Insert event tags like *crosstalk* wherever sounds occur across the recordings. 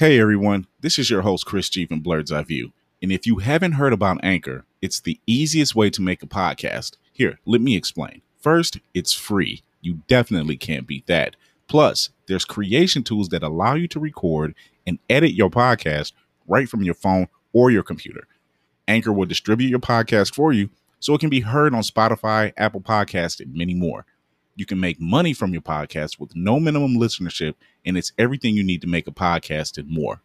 Hey everyone, this is your host Chris G from Blerd's Eye View. And if you haven't heard about Anchor, it's the easiest way to make a podcast. Here, let me explain. First, it's free. You definitely can't beat that. Plus, there's creation tools that allow you to record and edit your podcast right from your phone or your computer. Anchor will distribute your podcast for you so it can be heard on Spotify, Apple Podcasts, and many more. You can make money from your podcast with no minimum listenership, and it's everything you need to make a podcast and more.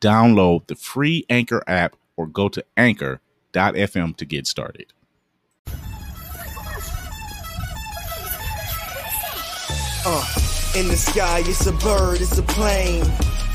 Download the free Anchor app or go to anchor.fm to get started. Uh, in the sky, it's a bird, it's a plane.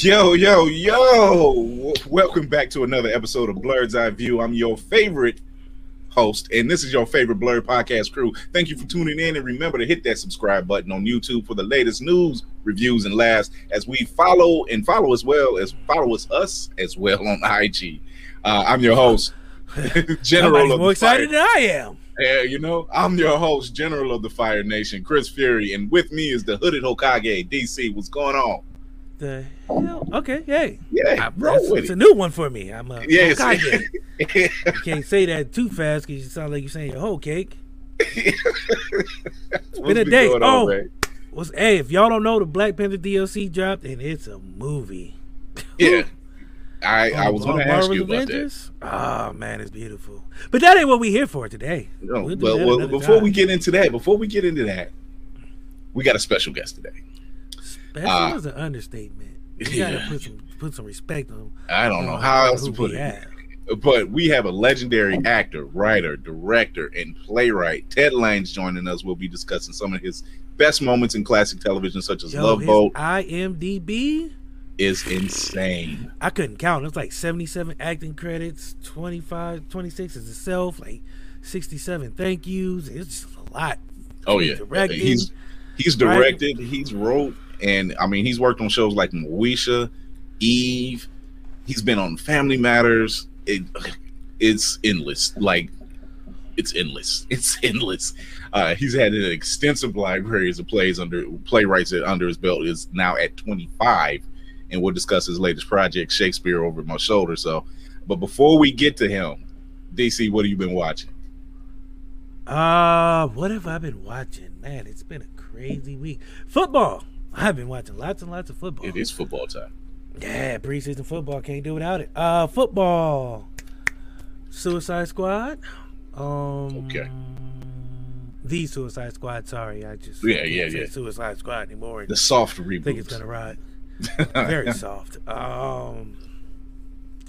Yo, yo, yo! Welcome back to another episode of Blerd's Eye View. I'm your favorite host, and this is your favorite Blerd podcast crew. Thank you for tuning in, and remember to hit that subscribe button on YouTube for the latest news, reviews, and laughs as we follow and follow as well as follow us us as well on IG. Uh, I'm your host, *laughs* General. Of more the excited Fire. than I am. Yeah, you know, I'm your host, General of the Fire Nation, Chris Fury, and with me is the hooded Hokage, DC. What's going on? The hell? Okay, hey. Yeah, I, bro, it's it. a new one for me. I'm a Yes. Hokage. *laughs* You can't say that too fast because you sound like you're saying your whole cake. *laughs* What's been a day. going on, Oh. What's hey? If y'all don't know, the Black Panther DLC dropped, and it's a movie. Yeah. *laughs* I, I On- was going to uh, ask Marvel's you about that. Avengers? Oh man, it's beautiful. But that ain't what we here for today. No, well, well before time. we get into that, before we get into that, we got a special guest today. Special uh, is an understatement. You *laughs* yeah. gotta put some put some respect on. Him. I don't know on how else to put it, have. but we have a legendary actor, writer, director, and playwright. Ted Lange's joining us. We'll be discussing some of his best moments in classic television, such as Yo, Love his Boat, IMDb. is insane. I couldn't count. It's like 77 acting credits, 25, 26 as itself, like 67 thank yous. It's just a lot. Oh yeah, he's he's directed, he's wrote, and I mean he's worked on shows like Moesha, Eve. He's been on Family Matters. It, it's endless. Like it's endless. *laughs* It's endless. Uh, he's had an extensive library of plays under playwrights under his belt is now at 25, and we'll discuss his latest project, Shakespeare Over My Shoulder. So, but before we get to him, DC, what have you been watching? Uh, what have I been watching? Man, it's been a crazy week. Football. I've been watching lots and lots of football. It is football time. Yeah, preseason football can't do without it. Uh, football. Suicide Squad. Um, Okay. The Suicide Squad. Sorry, I just Yeah, yeah, say yeah. Suicide Squad anymore. The soft I reboot. think it's gonna ride. *laughs* Very soft. Um,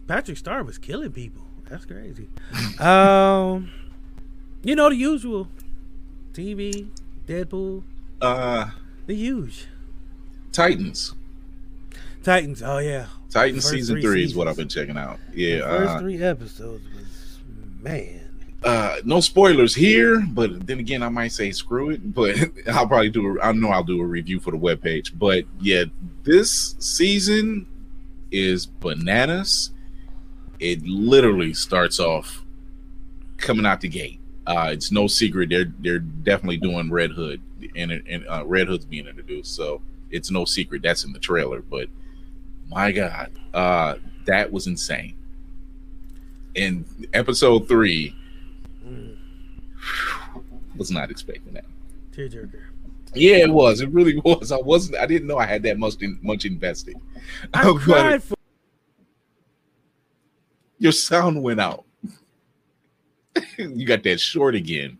Patrick Star was killing people. That's crazy. *laughs* Um, you know the usual. TV, Deadpool, Uh, the huge. Titans. Titans. Oh yeah. Titans First season three three is what. I've been checking out. Yeah. The first Uh, three episodes was man. uh, no spoilers here, but then again, I might say screw it. *laughs* But I'll probably do. A, I know I'll do a review for the webpage. But yeah, this season is bananas. It literally starts off coming out the gate. Uh, it's no secret they're they're definitely doing Red Hood and, and uh, Red Hood's being introduced, so it's no secret that's in the trailer. But my God, uh, that was insane. In episode three, Mm, was not expecting that. tearjerker. Yeah, it was. It really *laughs* was. I wasn't. I didn't know I had that much in, much invested. I *laughs* But cried for your sound went out. *laughs* you got that short again.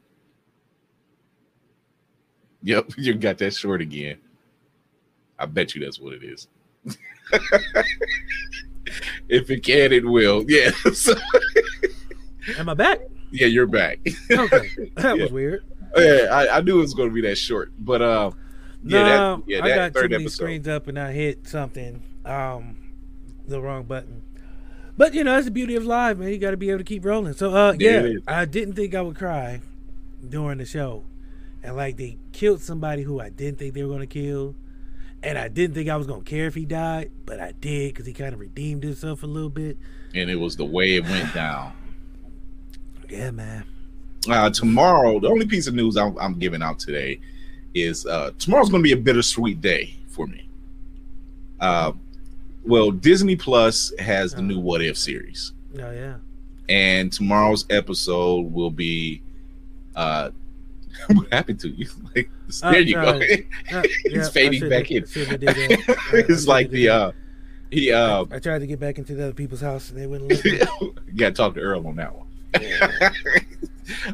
Yep, you got that short again. I bet you that's what it is. *laughs* if it can, it will. Yeah. *laughs* So, Am I back? yeah, you're back. *laughs* Okay, that Yeah. was weird. yeah, I, I knew it was going to be that short, but uh, yeah, no, that, yeah, I that got too many episode. screens up and I hit something, um, the wrong button. But you know that's the beauty of live, man. You got to be able to keep rolling. So, uh, Yeah, yeah. I didn't think I would cry during the show, and like they killed somebody who I didn't think they were gonna kill, and I didn't think I was gonna care if he died, but I did because he kind of redeemed himself a little bit. and it was the way it went down. Yeah, man. uh, tomorrow, the only piece of news I'm, I'm giving out today is uh, tomorrow's going to be a bittersweet day for me. Uh, well, Disney Plus has the new What If series, Oh yeah. and tomorrow's episode will be. Uh, *laughs* what happened to you? *laughs* Like, Uh, there you no. go. Uh, *laughs* He's yeah, fading back in. I shouldn't have did that. I- I it's like the uh, he uh, I tried to get back into the other people's house and they wouldn't let me. you got to talk to Earl on that one.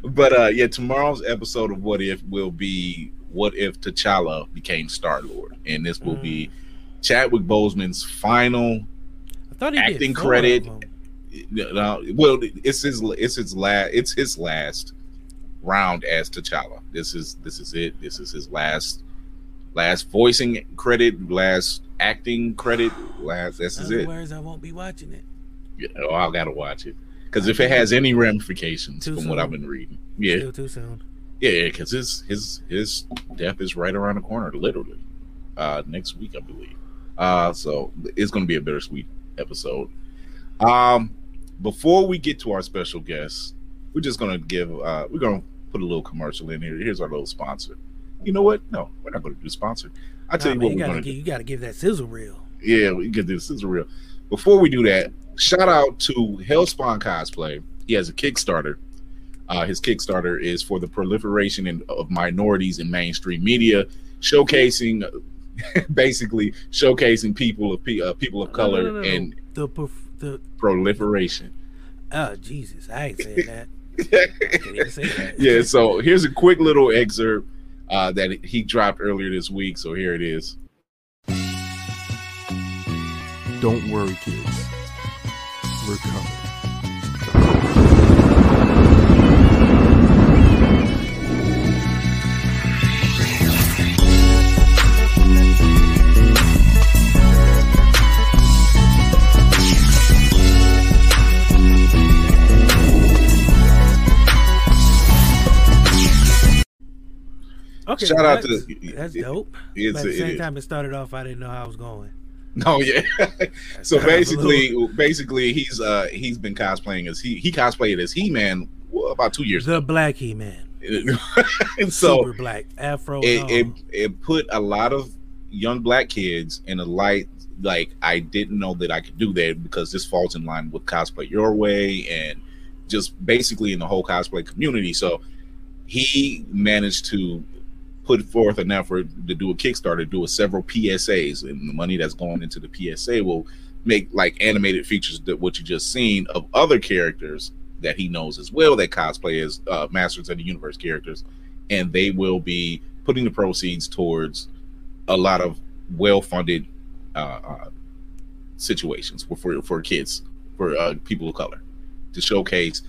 but uh yeah, tomorrow's episode of What If will be What If T'Challa became Star Lord, and this will be Chadwick Boseman's final. I thought he Acting credit. Uh, well, it's his it's his last it's his last round as T'Challa. This is this is it. This is his last last voicing credit, last acting credit. Last this is it. words, I won't be watching it. Yeah, oh, I gotta watch it because if it has any ramifications from what I've been reading, yeah, Still too soon. yeah, because his his his death is right around the corner, literally, uh, next week I believe. Uh, so it's gonna be a bittersweet episode. Um, before we get to our special guest, we're just gonna give uh, we're gonna put a little commercial in here. Here's our little sponsor. You know what? No, we're not gonna do sponsor. I tell Nah, you man, what, we're gotta gonna do. you gotta give that sizzle reel. Yeah, we do this. Is real. Before we do that, shout out to Hellspawn Cosplay. He has a Kickstarter. Uh, his Kickstarter is for the proliferation in, of minorities in mainstream media, showcasing, *laughs* basically showcasing people of uh, people of color no, no, no, and the perf- the proliferation. oh Jesus, I ain't saying *laughs* that. Can't even say that. Yeah, so here's a quick little excerpt uh, that he dropped earlier this week. So here it is. Don't worry, kids. We're coming. Okay, Shout out to- that's, dope. It's but at the it same time, it started off. I didn't know how I was going. No, *laughs* yeah. so Started off a basically, basically, he's uh he's been cosplaying as he he cosplayed as He Man about two years. The Black He Man. and *laughs* so Super black afro. it, it it put a lot of young black kids in a light like I didn't know that I could do that because this falls in line with cosplay your way and just basically in the whole cosplay community. So he managed to put forth an effort to do a Kickstarter, do a several PSAs, and the money that's going into the PSA will make like animated features that what you just seen of other characters that he knows as well that cosplay as uh, Masters of the Universe characters, and they will be putting the proceeds towards a lot of well-funded uh, uh, situations for for, kids, for uh, people of color, to showcase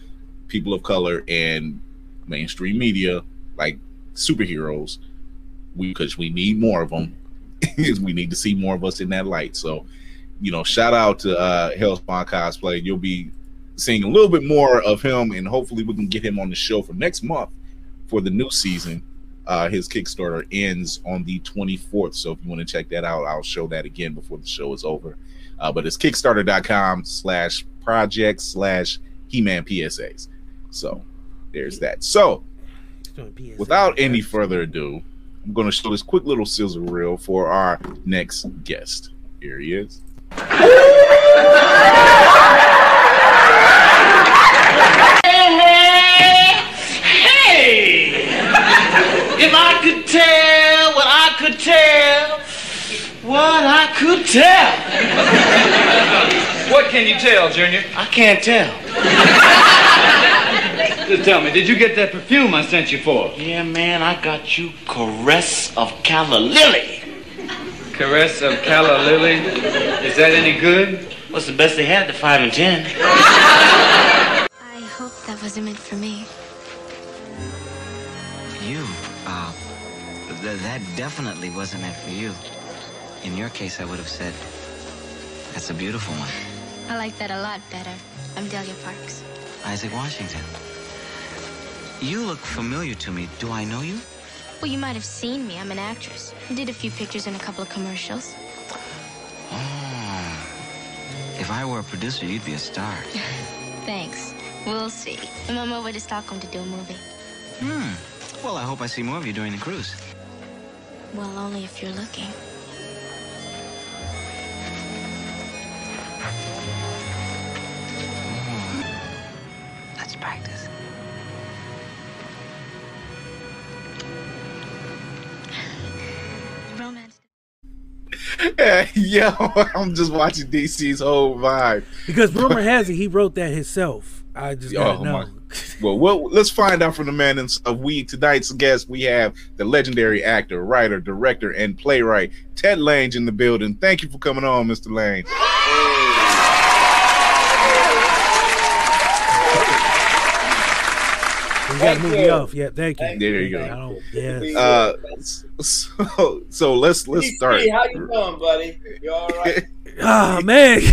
people of color and mainstream media like superheroes. We because we need more of them. *laughs* we need to see more of us in that light. So, you know, shout out to uh Hellspawn Cosplay. You'll be seeing a little bit more of him, and hopefully we can get him on the show for next month for the new season. Uh, his Kickstarter ends on the 24th. So if you want to check that out, I'll show that again before the show is over. Uh, but it's kickstarter.com slash project slash He-Man PSAs. So there's that. So without any further ado, I'm going to show this quick little sizzle reel for our next guest. Here he is. Hey! If I could tell what I could tell, what I could tell. What can you tell, Junior? I can't tell. Just tell me, did you get that perfume I sent you for? Yeah, man, I got you Caress of Calla Lily. Caress of Calla Lily. Is that any good? What's the best they had, the five and ten? I hope that wasn't meant for me. You, uh, th- that definitely wasn't meant for you. In your case, I would have said, that's a beautiful one. I like that a lot better. I'm Delia Parks. Isaac Washington. You look familiar to me. Do I know you? Well, you might have seen me. I'm an actress. I did a few pictures and a couple of commercials. Oh. If I were a producer, you'd be a star. *laughs* Thanks. We'll see. I'm on my way to Stockholm to do a movie. Hmm. Well, I hope I see more of you during the cruise. Well, only if you're looking. *laughs* Yo, I'm just watching DC's whole vibe. Because rumor has it he wrote that himself. I just gotta Oh, know. my- *laughs* Well, well, let's find out from the man in- of we tonight's guest. We have the legendary actor, writer, director, and playwright Ted Lange in the building. Thank you for coming on, Mr. Lange. We got to move you off. Yeah, thank you. There you I go. don't, yes. Uh, so, so let's let's start. how you doing, buddy? You all right? *laughs* Ah man, *laughs*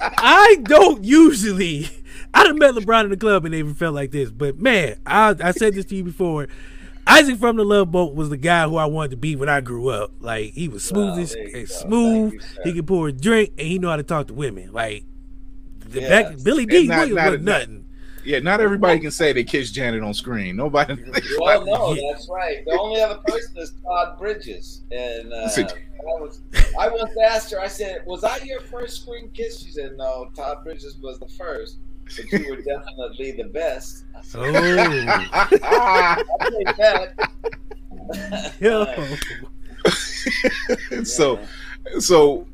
I don't usually. I done met LeBron in the club and never felt like this, but man, I I said this to you before. Isaac from the Love Boat was the guy who I wanted to be when I grew up. Like he was smooth as there you as go. smooth. You, he could pour a drink and he know how to talk to women. Like the Yes. back, Billy Dee not- Williams not- was nothing. Yeah, not everybody can say they kissed Janet on screen. Nobody. *laughs* Well, no, that's right. The only other person is Todd Bridges, and uh, I was I once asked her. I said, "Was I your first screen kiss?" She said, "No, Todd Bridges was the first, but you were definitely the best." I said, Oh, "I'll take that." yo. *laughs* so, so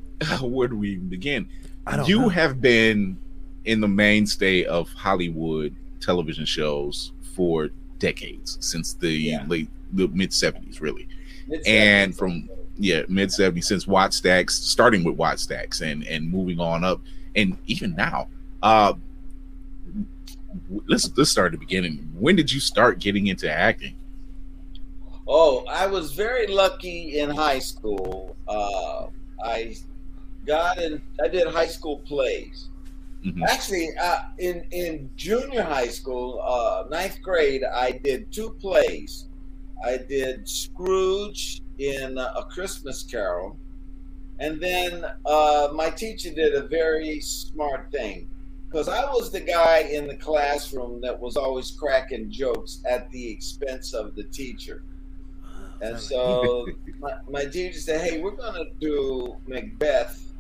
where do we begin? I don't you know. have been in the mainstay of Hollywood television shows for decades since the Yeah. late the mid 70s really Mid-seventies. and from yeah mid 70s since Wattstax starting with Wattstax and and moving on up and even now uh let's let's start at the beginning when did you start getting into acting Oh, I was very lucky in high school. Uh, I got in. I did high school plays. Mhm. Actually, uh, in in junior high school, uh, ninth grade, I did two plays. I did Scrooge in A Christmas Carol, and then uh, my teacher did a very smart thing. because I was the guy in the classroom that was always cracking jokes at the expense of the teacher. And so *laughs* *laughs* my, my teacher said, Hey, we're going to do Macbeth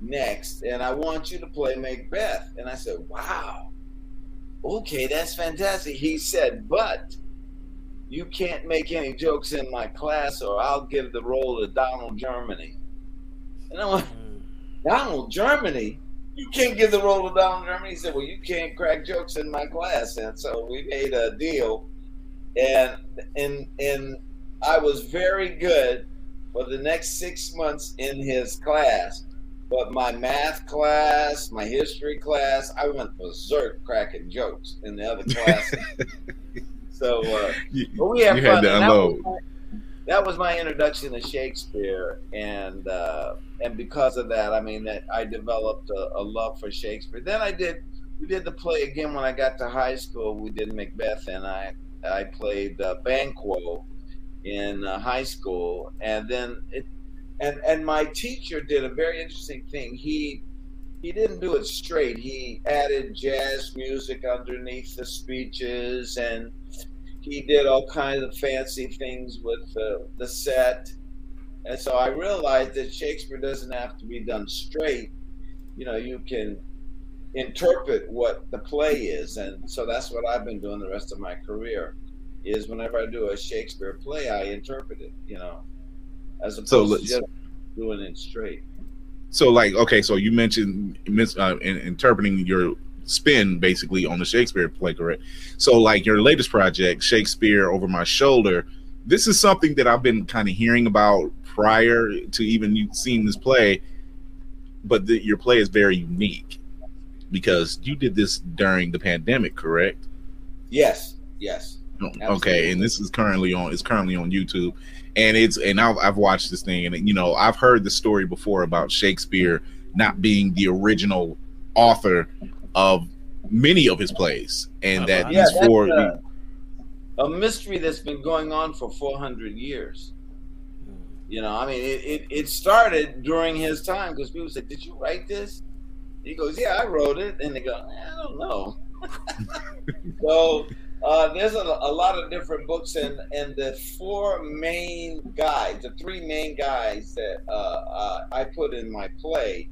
next, and I want you to play Macbeth. And I said, Wow, okay, that's fantastic. He said, But you can't make any jokes in my class, or I'll give the role to Donald Germany. And I went, hmm. Donald Germany? You can't give the role to Donald Germany. He said, Well, you can't crack jokes in my class. And so we made a deal. And and and I was very good for the next six months in his class. But my math class, my history class, I went berserk cracking jokes in the other classes. *laughs* so uh, You, but we had you fun. had to and that was unload. my- that was my introduction to Shakespeare, and uh, and because of that, I mean that I developed a, a love for Shakespeare. Then I did we did the play again when I got to high school. We did Macbeth, and I I played uh, Banquo in uh, high school, and then it and and my teacher did a very interesting thing. He he didn't do it straight. He added jazz music underneath the speeches and he did all kinds of fancy things with uh, the set. And so I realized that Shakespeare doesn't have to be done straight. You know, you can interpret what the play is. And so that's what I've been doing the rest of my career is whenever I do a Shakespeare play, I interpret it, you know, as opposed So to let's- just doing it straight. So, like, okay, so you mentioned mis- uh, in, interpreting your spin basically on the Shakespeare play, correct? So, like, your latest project, Shakespeare Over My Shoulder, this is something that I've been kind of hearing about prior to even you seeing this play, but the, your play is very unique because you did this during the pandemic, correct? Yes, yes. Okay, and this is currently on it's currently on YouTube, and it's and I've, I've watched this thing, and you know I've heard the story before about Shakespeare not being the original author of many of his plays, and that Yeah, these that's four. a, a mystery that's been going on for 400 years. You know, I mean, it, it, it started during his time because people said, Did you write this? He goes, Yeah, I wrote it. And they go, "Eh, I don't know. *laughs* so uh, there's a, a lot of different books, and, and the four main guys, the three main guys that uh, uh, I put in my play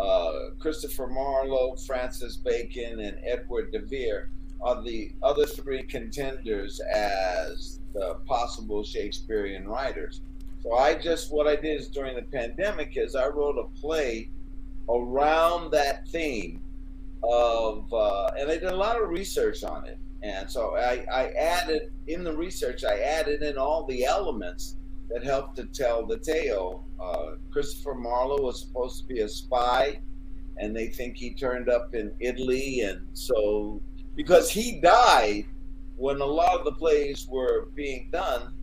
uh, Christopher Marlowe, Francis Bacon, and Edward de Vere are the other three contenders as the possible Shakespearean writers. So I just what I did is during the pandemic is I wrote a play around that theme of uh, and I did a lot of research on it. And so I, I added in the research I added in all the elements that helped to tell the tale. Uh, Christopher Marlowe was supposed to be a spy, and they think he turned up in Italy, and so because he died when a lot of the plays were being done,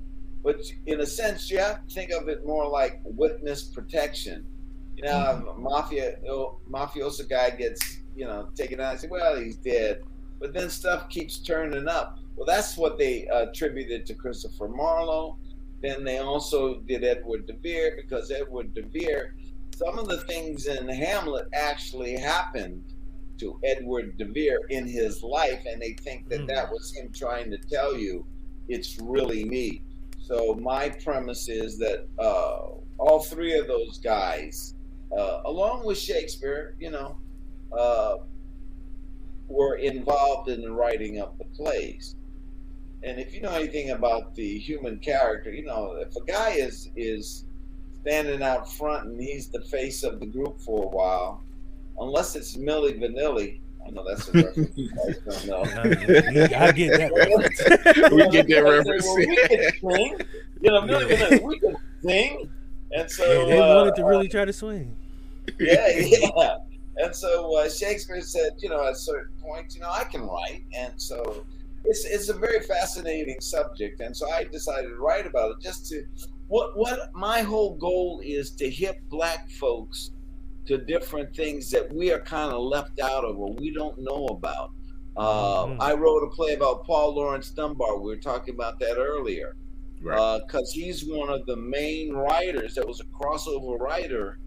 but in a sense, you have to think of it more like witness protection. You know, mafia mafioso guy gets you know taken out. I say, well, he's dead, but then stuff keeps turning up. Well, that's what they attributed to Christopher Marlowe. Then they also did Edward de Vere because Edward de Vere, some of the things in Hamlet actually happened to Edward de Vere in his life, and they think that that was him trying to tell you it's really me. So my premise is that uh, all three of those guys, uh, along with Shakespeare, you know, uh, were involved in the writing of the plays. And if you know anything about the human character, you know, if a guy is is standing out front and he's the face of the group for a while, unless it's Milli Vanilli, I know that's a reference you guys don't know. *laughs* I get that. *laughs* We get that reference. Well, we can sing. You know, Milli Vanilli, we can sing. And so Yeah, they uh, wanted to really try to swing. yeah, yeah. And so uh, Shakespeare said, you know, at certain points, you know, I can write, and so it's it's a very fascinating subject, and so I decided to write about it just to what what my whole goal is to hip black folks to different things that we are kind of left out of or we don't know about. Uh, I wrote a play about Paul Laurence Dunbar. We were talking about that earlier. Because he's one of the main writers that was a crossover writer,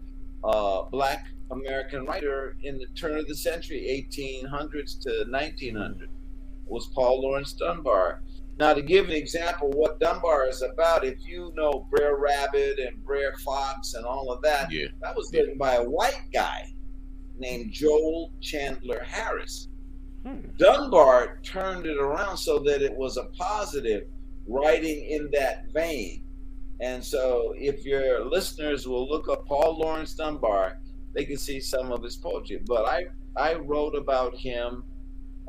uh, black American writer in the turn of the century, 1800s to 1900, was Paul Laurence Dunbar. Now, to give an example, what Dunbar is about, if you know Brer Rabbit and Brer Fox and all of that, Yeah. that was written by a white guy named Joel Chandler Harris. Hmm. Dunbar turned it around so that it was a positive writing in that vein. And so, if your listeners will look up Paul Laurence Dunbar, they can see some of his poetry. But I, I wrote about him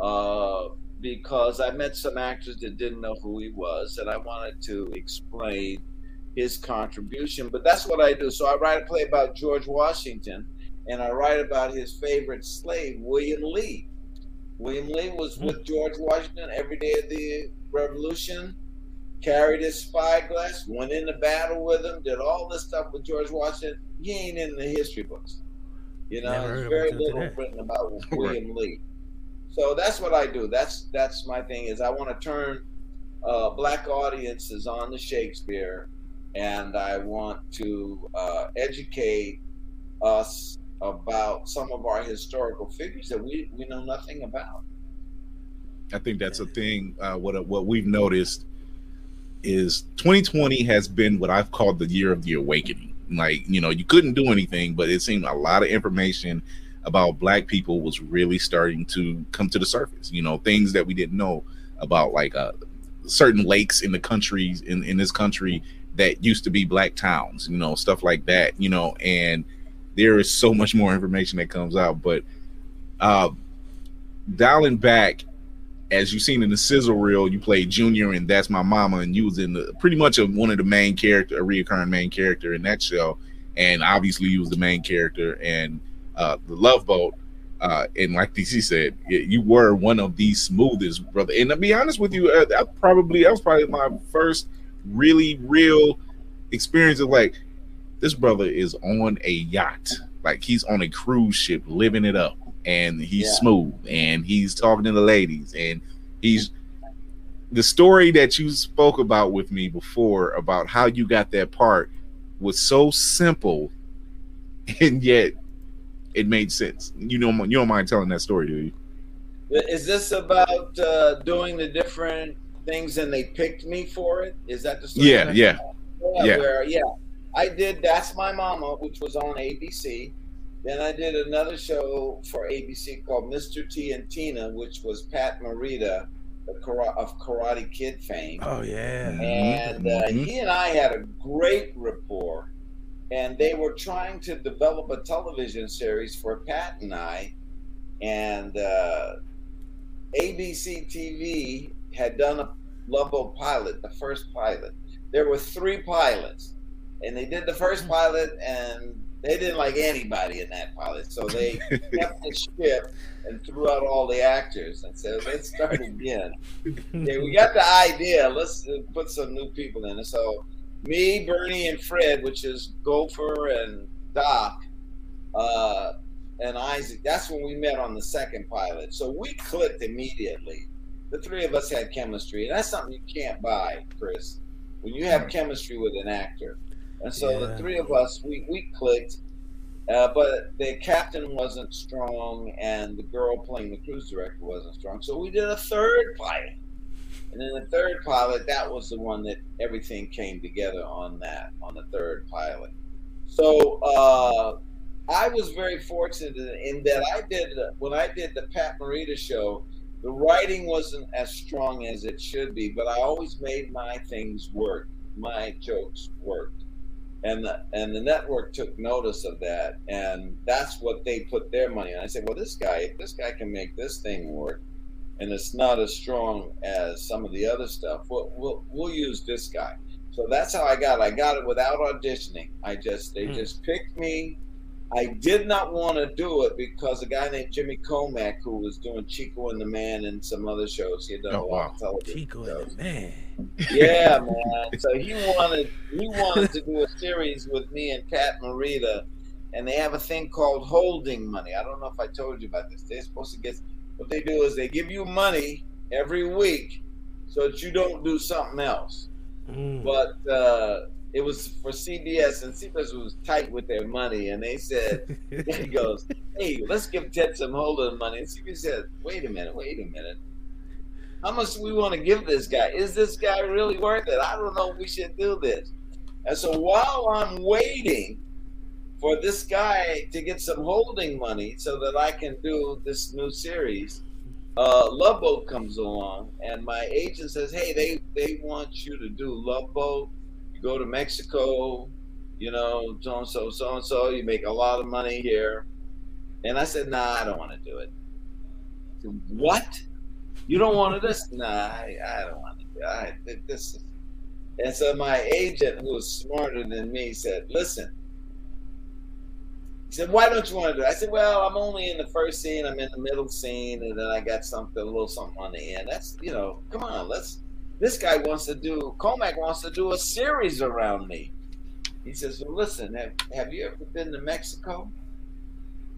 uh, because I met some actors that didn't know who he was, and I wanted to explain his contribution. But that's what I do. So I write a play about George Washington, and I write about his favorite slave, William Lee. William Lee was with George Washington every day of the Revolution, carried his spyglass, went into battle with him, did all this stuff with George Washington. He ain't in the history books. You know, Never there's very little today. written about *laughs* William Lee. So that's what I do. That's that's my thing is I want to turn uh, black audiences on to Shakespeare, and I want to uh, educate us about some of our historical figures that we, we know nothing about. I think that's a thing. Uh, what what we've noticed is 2020 has been what I've called the year of the awakening. Like you know, you couldn't do anything, but it seemed a lot of information about Black people was really starting to come to the surface. You know, things that we didn't know about, like uh, certain lakes in the countries in in this country that used to be Black towns. You know, stuff like that. You know, and there is so much more information that comes out, but. Uh, dialing back as you've seen in the sizzle reel, you played Junior and That's My Mama, and you was in the pretty much a, one of the main character, a reoccurring main character in that show, and obviously you was the main character and uh, the Love Boat. Uh, and like DC said, you were one of the smoothest, brother. And to be honest with you, uh, that probably that was probably my first really real experience of like this brother is on a yacht, like he's on a cruise ship, living it up, and he's Yeah. smooth, and he's talking to the ladies, and he's the story that you spoke about with me before about how you got that part was so simple, *laughs* and yet it made sense. You know, you don't mind telling that story, do you? Is this about uh, doing the different things and they picked me for it? Is that the story? Yeah, yeah. Yeah, Yeah. where yeah, I did That's My Mama, which was on ABC. Then I did another show for ABC called Mr. T and Tina, which was Pat Morita of Karate Kid fame. Oh yeah. And uh, he and I had a great rapport. And they were trying to develop a television series for Pat and I. And uh, ABC TV had done a Love pilot, the first pilot. There were three pilots. And they did the first pilot, and they didn't like anybody in that pilot. So they *laughs* kept the ship and threw out all the actors and said, let's start again. Okay, we got the idea. Let's uh, put some new people in it. So, me, Bernie, and Fred, which is Gopher and Doc, uh, and Isaac. That's when we met on the second pilot. So we clicked immediately. The three of us had chemistry, and that's something you can't buy, Chris. When you have chemistry with an actor, and so the three of us, we we clicked. Uh, but the captain wasn't strong, and the girl playing the cruise director wasn't strong. So we did a third pilot. And then the third pilot, that was the one that everything came together on that, on the third pilot. So uh, I was very fortunate in in that I did, when I did the Pat Morita show, the writing wasn't as strong as it should be, but I always made my things work. My jokes worked. And the, and the network took notice of that, and that's what they put their money on. I said, well, this guy, if this guy can make this thing work, and it's not as strong as some of the other stuff, we'll, we'll, we'll use this guy. So that's how I got it. I got it without auditioning. I just they Hmm. just picked me. I did not want to do it because a guy named Jimmy Komack, who was doing Chico and the Man and some other shows, he had done Oh, a lot wow. of television Chico shows. and the man. Yeah, man. So he wanted he wanted to do a series with me and Pat Morita, and they have a thing called holding money. I don't know if I told you about this. They're supposed to get what they do is they give you money every week so that you don't do something else. Mm. But uh, it was for CBS, and CBS was tight with their money, and they said, *laughs* he goes, hey, let's give Ted some holding money. And CBS said, wait a minute, wait a minute. How much do we want to give this guy? Is this guy really worth it? I don't know if we should do this. And so while I'm waiting for this guy to get some holding money so that I can do this new series, uh, Love Boat comes along, and my agent says, "Hey, they they want you to do Love Boat. Go to Mexico, you know, so and so, so and so. You make a lot of money here." And I said, "Nah, I don't want to do it." Said, what? You don't want to do this? Nah, I, I don't want to do it. I, this is... And so my agent, who was smarter than me, said, "Listen." He said, "Why don't you want to do it?" I said, "Well, I'm only in the first scene. I'm in the middle scene, and then I got something, a little something on the end. That's you know, come on, let's." This guy wants to do. Komack wants to do a series around me. He says, "Well, listen, have have you ever been to Mexico?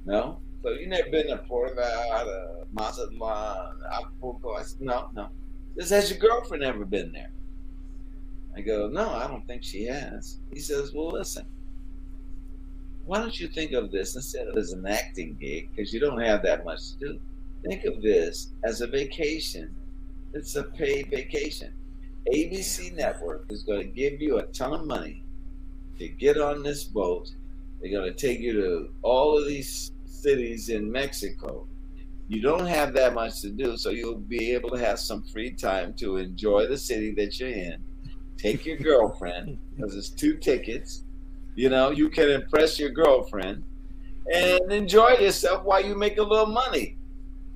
No. So you never been to Puerto Vallarta, Mazatlan, Acapulco? I said, no, no. This has your girlfriend ever been there? I go, no, I don't think she has. He says, well, listen, why don't you think of this instead of as an acting gig, because you don't have that much to do. Think of this as a vacation. It's a paid vacation. ABC Network is going to give you a ton of money to get on this boat. They're going to take you to all of these cities in Mexico. You don't have that much to do, so you'll be able to have some free time to enjoy the city that you're in. Take your girlfriend, because it's two tickets you know, you can impress your girlfriend and enjoy yourself while you make a little money.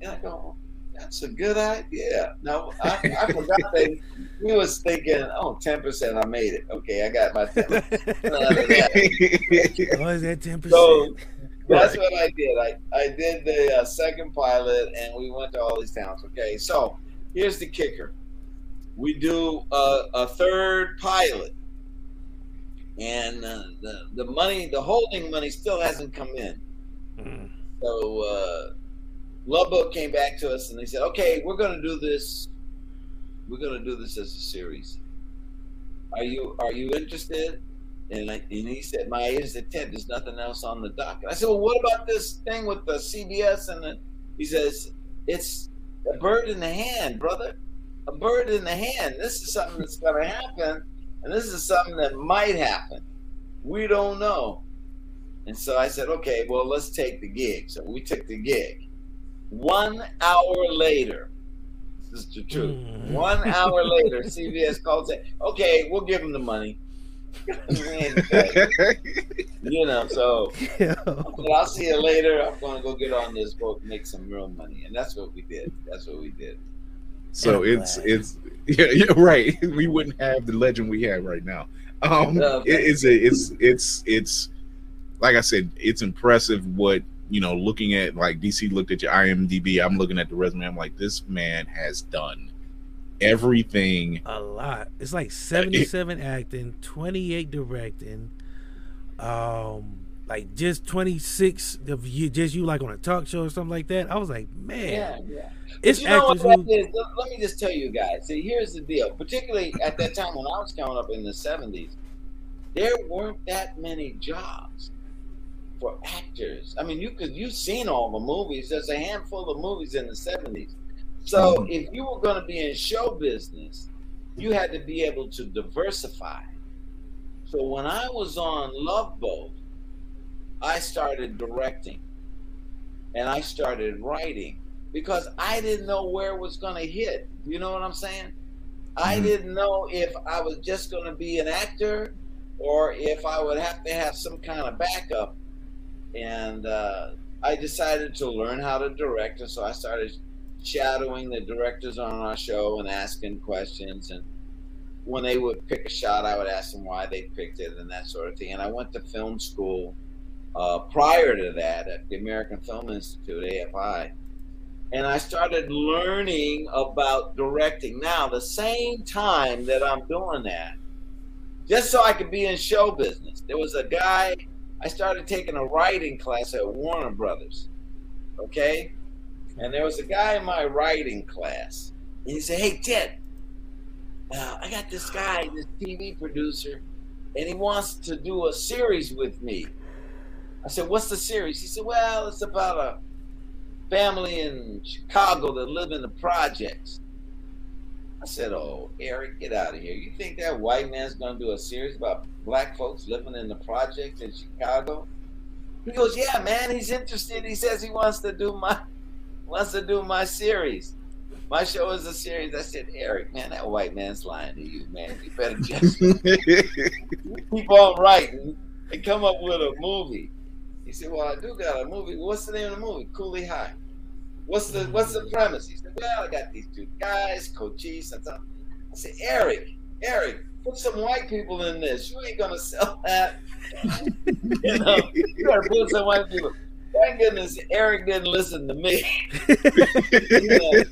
And I go, that's a good idea. Now, I, I forgot that he was thinking, oh, 10%, I made it. Okay, I got my 10%. *laughs* oh, is that 10%? So that's what I did. I, I did the uh, second pilot and we went to all these towns. Okay, so here's the kicker we do a, a third pilot and uh, the the money, the holding money, still hasn't come in. Mm. So uh, Boat came back to us and they said, "Okay, we're going to do this. We're going to do this as a series. Are you are you interested?" And, like, and he said, "My said, Ted, there's nothing else on the dock." I said, "Well, what about this thing with the CBS?" And the, he says, "It's a bird in the hand, brother. A bird in the hand. This is something that's going to happen." And this is something that might happen. We don't know. And so I said, okay, well, let's take the gig. So we took the gig. One hour later, this is the truth. Mm. One hour later, CBS called and said, okay, we'll give him the money. *laughs* you know, so I'll see you later. I'm going to go get on this boat make some real money. And that's what we did. That's what we did. So it's it's yeah, *laughs* yeah, right. We wouldn't have the legend we have right now. Um, it, it's a, it's it's it's like I said, it's impressive what you know. Looking at like DC looked at your IMDb, I'm looking at the resume. I'm like, this man has done everything. A lot. It's like 77 it, acting, 28 directing, um, like just 26 of you, just you like on a talk show or something like that. I was like, man. Yeah, yeah. It's you know what who... is? Let me just tell you guys. See, here's the deal. Particularly at that time when I was coming up in the '70s, there weren't that many jobs for actors. I mean, you could you've seen all the movies. There's a handful of movies in the '70s. So mm-hmm. if you were going to be in show business, you had to be able to diversify. So when I was on Love Boat, I started directing, and I started writing because I didn't know where it was going to hit. You know what I'm saying? Mm-hmm. I didn't know if I was just going to be an actor or if I would have to have some kind of backup. And uh, I decided to learn how to direct. And so I started shadowing the directors on our show and asking questions. And when they would pick a shot, I would ask them why they picked it and that sort of thing. And I went to film school uh, prior to that at the American Film Institute, AFI and I started learning about directing. Now, the same time that I'm doing that, just so I could be in show business, there was a guy, I started taking a writing class at Warner Brothers. Okay? And there was a guy in my writing class. And he said, Hey, Ted, uh, I got this guy, this TV producer. and he wants to do a series with me. I said, What's the series? He said, Well, it's about a family in Chicago that live in the projects. I said, Oh, Eric, get out of here. You think that white man's going to do a series about black folks living in the projects in Chicago? He goes, Yeah, man, he's interested. He says he wants to do my wants to do my series. My show is a series. I said, Eric, man, that white man's lying to you, man. You better just *laughs* keep on writing and come up with a movie. He said, Well, I do got a movie. What's the name of the movie? Cooley High. What's the what's the premise? He said, Well, I got these two guys, Cochise. I said, Eric, Eric, put some white people in this. You ain't gonna sell that. *laughs* you know, you gotta put some white people. Thank goodness Eric didn't listen to me. *laughs* you know,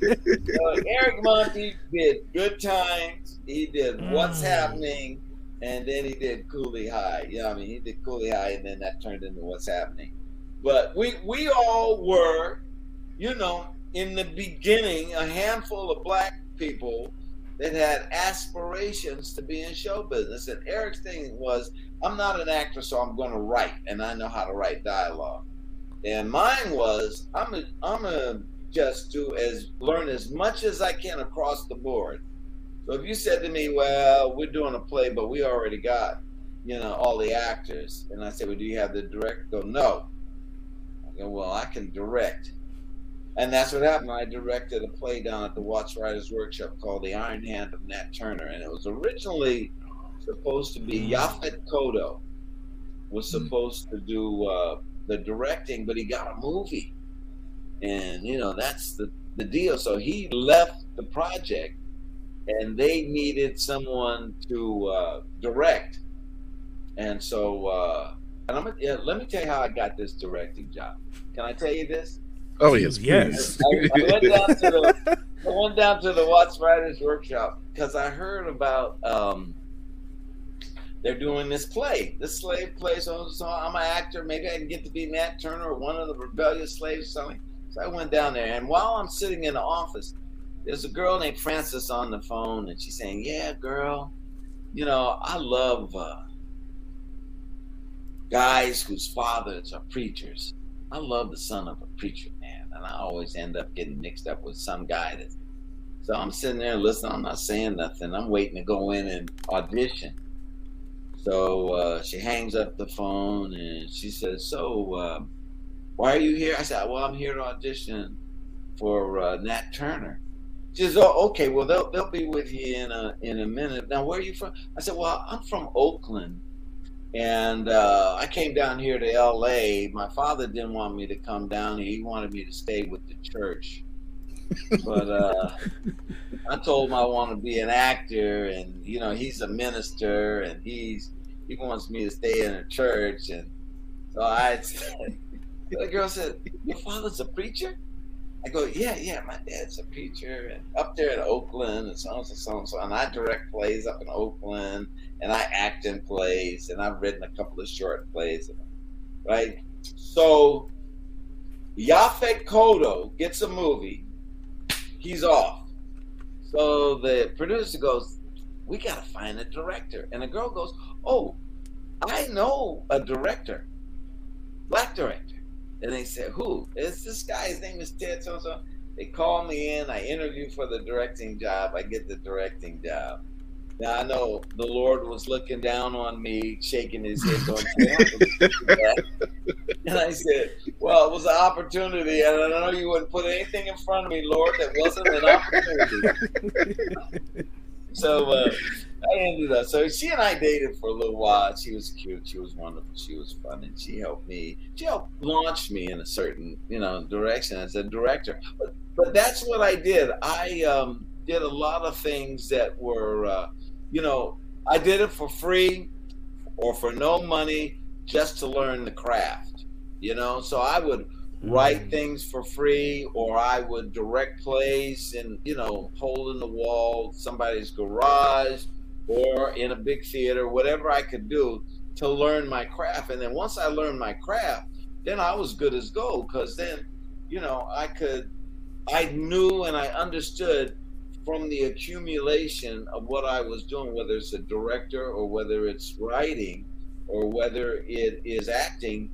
uh, Eric Monte did Good Times. He did What's Happening, and then he did Cooley High. You Yeah, I mean, he did Cooley High, and then that turned into What's Happening. But we we all were, you know, in the beginning, a handful of black people that had aspirations to be in show business. And Eric's thing was, I'm not an actor, so I'm going to write, and I know how to write dialogue. And mine was, I'm a, I'm a just do as learn as much as I can across the board. So if you said to me, "Well, we're doing a play, but we already got, you know, all the actors," and I said, "Well, do you have the director?" Go, no. I go, well, I can direct. And that's what happened. I directed a play down at the Watts Writers Workshop called The Iron Hand of Nat Turner. And it was originally supposed to be Yaphet Kotto was supposed to do uh, the directing, but he got a movie. And, you know, that's the, the deal. So he left the project and they needed someone to uh, direct. And so, uh, and I'm, yeah, let me tell you how I got this directing job. Can I tell you this? Oh yes, yes. I, I went down to the *laughs* I went down to the Watts Writers Workshop because I heard about um, they're doing this play, this slave play. So, so I'm an actor. Maybe I can get to be Nat Turner or one of the rebellious slaves. or Something. So I went down there, and while I'm sitting in the office, there's a girl named Frances on the phone, and she's saying, "Yeah, girl, you know I love uh, guys whose fathers are preachers. I love the son of a preacher, man, and I always end up getting mixed up with some guy that." So I'm sitting there listening. I'm not saying nothing. I'm waiting to go in and audition. So uh, she hangs up the phone and she says, "So, uh, why are you here?" I said, "Well, I'm here to audition for uh, Nat Turner." She says, "Oh, okay. Well, they'll they'll be with you in a in a minute." Now, where are you from? I said, "Well, I'm from Oakland, and uh, I came down here to L.A. My father didn't want me to come down here. He wanted me to stay with the church." but uh, I told him I want to be an actor, and you know he's a minister, and he's he wants me to stay in a church, and so I *laughs* the girl said, "Your father's a preacher." I go, "Yeah, yeah, my dad's a preacher, and up there in Oakland, and so and so on, so. And I direct plays up in Oakland, and I act in plays, and I've written a couple of short plays, right? So." Yaphet Kotto gets a movie he's off. So the producer goes, We got to find a director. And the girl goes, Oh, I know a director, black director. And they said, Who? It's this guy. His name is Ted so so. They call me in. I interview for the directing job. I get the directing job. Now I know the Lord was looking down on me, shaking his head, going, and I said, "Well, it was an opportunity, and I know you wouldn't put anything in front of me, Lord, that wasn't an opportunity." so uh, I ended up. So she and I dated for a little while. She was cute. She was wonderful. She was fun, and she helped me. She helped launch me in a certain, you know, direction as a director. But but that's what I did. I um, did a lot of things that were. Uh, you know, I did it for free or for no money just to learn the craft, you know. So I would write mm. things for free or I would direct plays in, you know, hole in the wall, somebody's garage or in a big theater, whatever I could do to learn my craft. And then once I learned my craft, then I was good as gold because then, you know, I could, I knew and I understood from the accumulation of what I was doing, whether it's a director or whether it's writing or whether it is acting,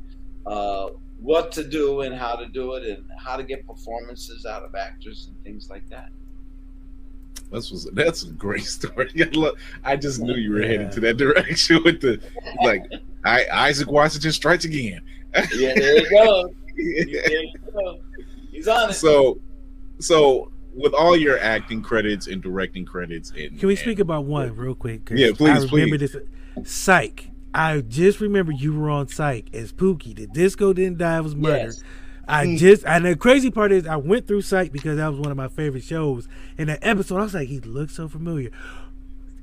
uh, what to do and how to do it and how to get performances out of actors and things like that. That's was that's a great *laughs* story. I just knew you were headed to that direction with the like I, Isaac Washington strikes again. yeah, there you go. *laughs* There you go. He's on it. So so with all your acting credits and directing credits and Can we and- speak about one real quick? Yeah, please, I remember please. this. Psych. I just remember you were on Psych as Pookie. The disco didn't die; it was murdered. Yes. I mm. just and the crazy part is I went through Psych because that was one of my favorite shows. In that episode, I was like, he looks so familiar.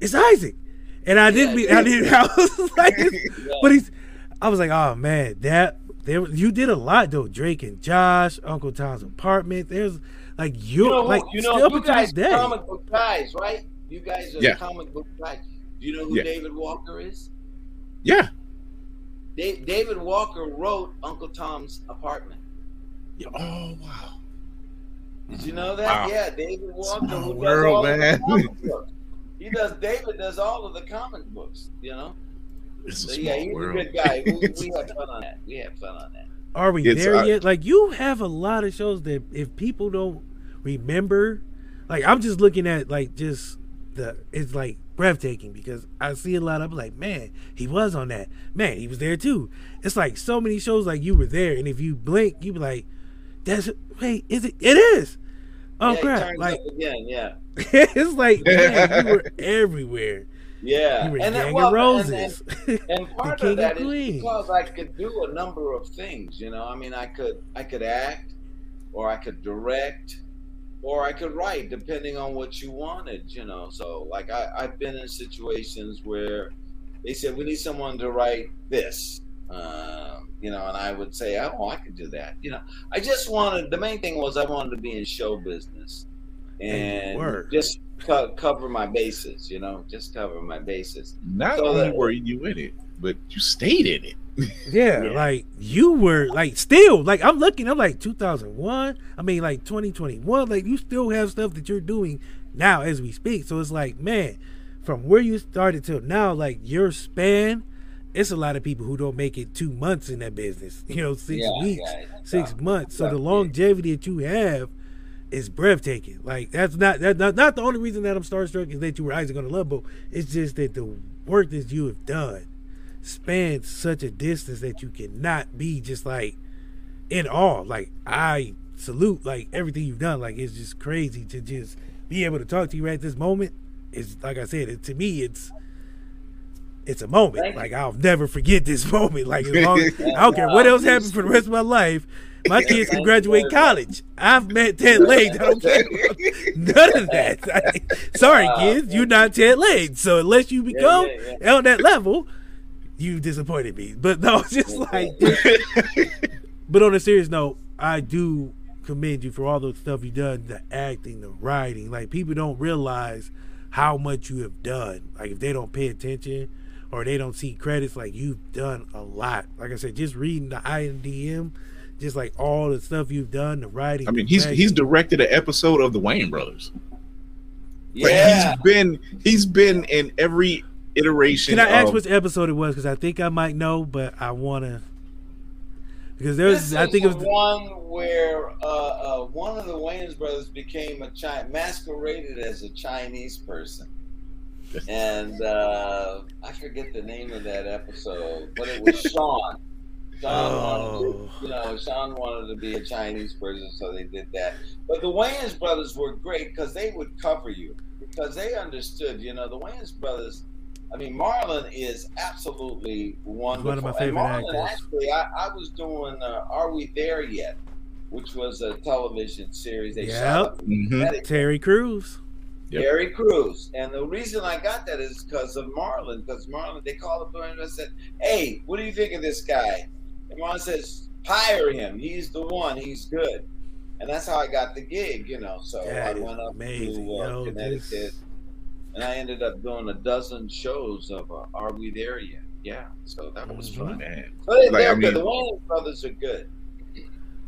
It's Isaac, and I didn't. Be, I didn't. *laughs* I was like, *laughs* but he's. I was like, oh man, that there. You did a lot though. Drake and Josh, Uncle Tom's Apartment. There's like you, You know, like you know, up you until this guys comic book guys, right? You guys are Yeah. comic book guys. Do you know who Yeah. David Walker is? Yeah. Da- David Walker wrote Uncle Tom's Apartment. Yeah. Oh wow. Did you know that? Wow. Yeah, David Walker. Small who does world, all of the man. comic *laughs* books. He does. David does all of the comic books. You know. It's a So, small yeah, he's world. a good guy. We, *laughs* we had fun on that. We had fun on that. Are we It's, there uh, yet? Like you have a lot of shows that if people don't remember, like I'm just looking at like just the it's like breathtaking because I see a lot of like, man, he was on that. Man, he was there too. It's like so many shows like you were there, and if you blink, you be like, that's wait, is it? It is. Oh yeah, crap! Like up again. Yeah. *laughs* it's like *laughs* man, you were everywhere. Yeah. You were and Gang then, *laughs* of well, Roses. And, and part King of that of is because I could do a number of things. You know, I mean, I could I could act, or I could direct, or I could write, depending on what you wanted. You know, so like I, I've been in situations where they said we need someone to write this. Um, you know, and I would say, oh, I could do that. You know, I just wanted the main thing was I wanted to be in show business and just co- cover my bases. You know, just cover my bases. Not So only that- were you in it, but you stayed in it. *laughs* Yeah, Yeah. like you were like still like I'm looking. I'm like 2001. I mean like 2021. Like you still have stuff that you're doing now as we speak. So it's like man, from where you started till now, like your span. It's a lot of people who don't make it two months in that business. *laughs* You know, six Yeah, weeks, yeah, six months. So the longevity that you have is breathtaking. Like that's not that not, not the only reason that I'm starstruck is that you were Isaac on the Love Boat. It's just that the work that you have done spans such a distance that you cannot be just like in awe. Like I salute like everything you've done. Like it's just crazy to just be able to talk to you at this moment. It's like I said, it, to me it's it's a moment. Like I'll never forget this *laughs* moment. Like as long as, *laughs* I don't care what else happens for the rest of my life. My kids can graduate you very much. college. I've met Ted *laughs* Lane. I don't care. None of that. Sorry, kids, you're not Ted Lange. So unless you become on that level, you disappointed me. But no, *laughs* just like. but on a serious note, I do commend you for all the stuff you've done, the acting, the writing. Like people don't realize how much you have done. Like if they don't pay attention or they don't see credits, like you've done a lot. Like I said, just reading the IMDb, just like all the stuff you've done, the writing. I mean, he's writing. he's directed an episode of the Wayans Brothers. Like, Yeah. he's been he's been in every iteration. Can I ask of, which episode it was? Because I think I might know, but I want to. Because This there's, I think it was. the one where uh, uh, one of the Wayans brothers became a Chi- masqueraded as a Chinese person, and uh, I forget the name of that episode, but it was Sean. Sean wanted Oh. to, you know, Sean wanted to be a Chinese person, so they did that. But the Wayans brothers were great because they would cover you because they understood. You know, the Wayans brothers. I mean, Marlon is absolutely wonderful. One of my And favorite Marlon, actors. Actually, I, I was doing uh, "Are We There Yet," which was a television series they Yep. shot up in Mhm. Terry Crews. Yep. Gary Cruz. And the reason I got that is because of Marlon. Because Marlon, they called up to him and said, "Hey, what do you think of this guy?" And Marlon says, "Hire him. He's the one. He's good." And that's how I got the gig, you know. So That I went up amazing. to uh, Yo, Connecticut, this- and I ended up doing a dozen shows of uh, "Are We There Yet?" Yeah, so that was Mhm. fun. man. So they, Like, they're I good. mean- The Wayans brothers are good. Yeah,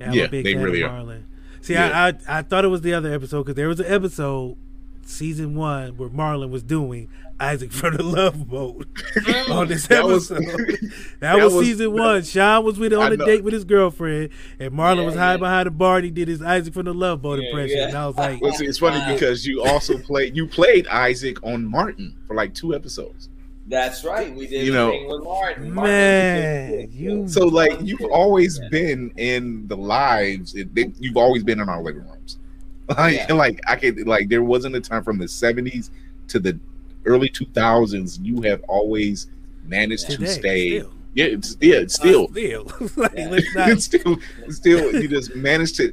I'm Yeah, a big they really of are. See, Yeah. I, I I thought it was the other episode because there was an episode season one where Marlon was doing Isaac from the Love Boat *laughs* on this That was- episode. *laughs* that, that was, was- season one. Sean was with on a date with his girlfriend, and Marlon Yeah, was hiding yeah. behind the bar. And he did his Isaac from the Love Boat Yeah, impression, yeah. and I was like, Well, see, it's funny because you also played you played Isaac on Martin for like two episodes. That's right. We did You know- with Martin. Martin man, you So like you've always been in the lives. It, they, you've always been in our living rooms. *laughs* Like, Yeah. like I could like there wasn't a time from the seventies to the early two thousands. You have always managed to stay. still. Yeah, it's, yeah, it's still. Uh, still, *laughs* like, *laughs* Yeah. not- it's still, still, you just managed to.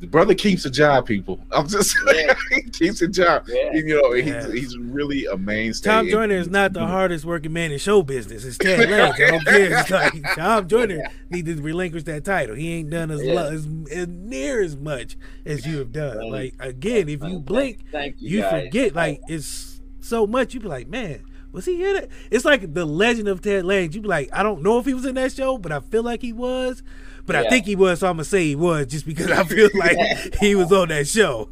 The brother keeps a job, people. *laughs* I'm just saying, Yeah. he keeps a job. Yeah. You know, he's, he's really a mainstay. Tom And- Joyner is not the hardest working man in show business. It's Ted *laughs* Lasso. I don't care. It's like *laughs* Tom Joyner needs to relinquish that title. He ain't done as, Yeah. lo- as, as near as much as you have done. Right. Like again, if you blink, Thank you, you forget. Like it's so much. You be like, man, was he in it? It's like the Legend of Ted Lasso. You be like, I don't know if he was in that show, but I feel like he was. But I think he was, so I'm gonna say he was, just because I feel like *laughs* he was on that show.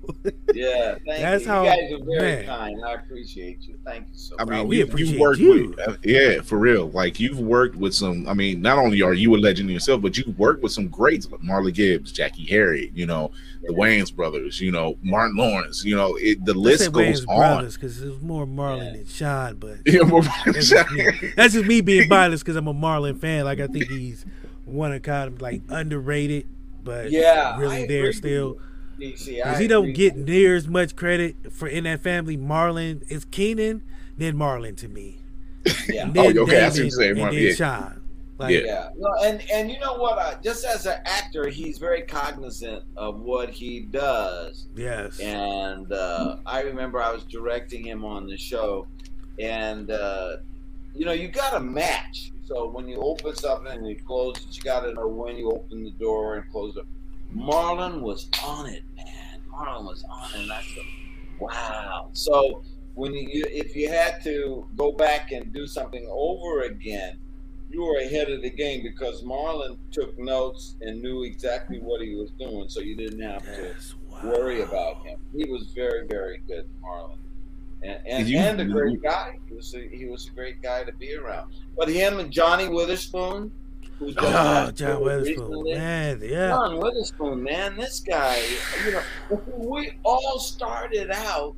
Yeah, thank That's you. how- you guys are very man. kind. I appreciate you. Thank you so much. I much. mean, we you, appreciate you've worked you. with, uh, yeah, for real. Like you've worked with some. I mean, not only are you a legend yourself, but you've worked with some greats like Marla Gibbs, Jackée Harry. you know, the Wayans brothers, you know, Martin Lawrence. You know, it, the I list said goes Wayans on. because it's more Marlon Yeah. than Sean, but *laughs* Yeah, more- That's just me, that's just me being biased because I'm a Marlon fan. Like I think he's one of kind of like underrated, but Yeah, really agree there with still. Because I he don't get near as much credit for in that family. Marlon is Keenan, then Marlon to me. *laughs* Yeah. And Oh, then okay, I see what you're and then yeah. Sean. Like, Yeah. Yeah, no, and and you know what? I, just as an actor, he's very cognizant of what he does. Yes. And uh, I remember I was directing him on the show, and uh, you know, you got to match. So when you open something and you close it, you got to know when you open the door and close it. Marlon was on it, man. Marlon was on it. And I said, wow. So when you, if you had to go back and do something over again, you were ahead of the game because Marlon took notes and knew exactly what he was doing, so you didn't have to Wow. worry about him. He was very, very good, Marlon, and and, You- and a you- great guy. He was a, he was a great guy to be around. But him and Johnny Witherspoon, who's Oh, John Witherspoon, recently. man, yeah. John Witherspoon, man, this guy, you know, we all started out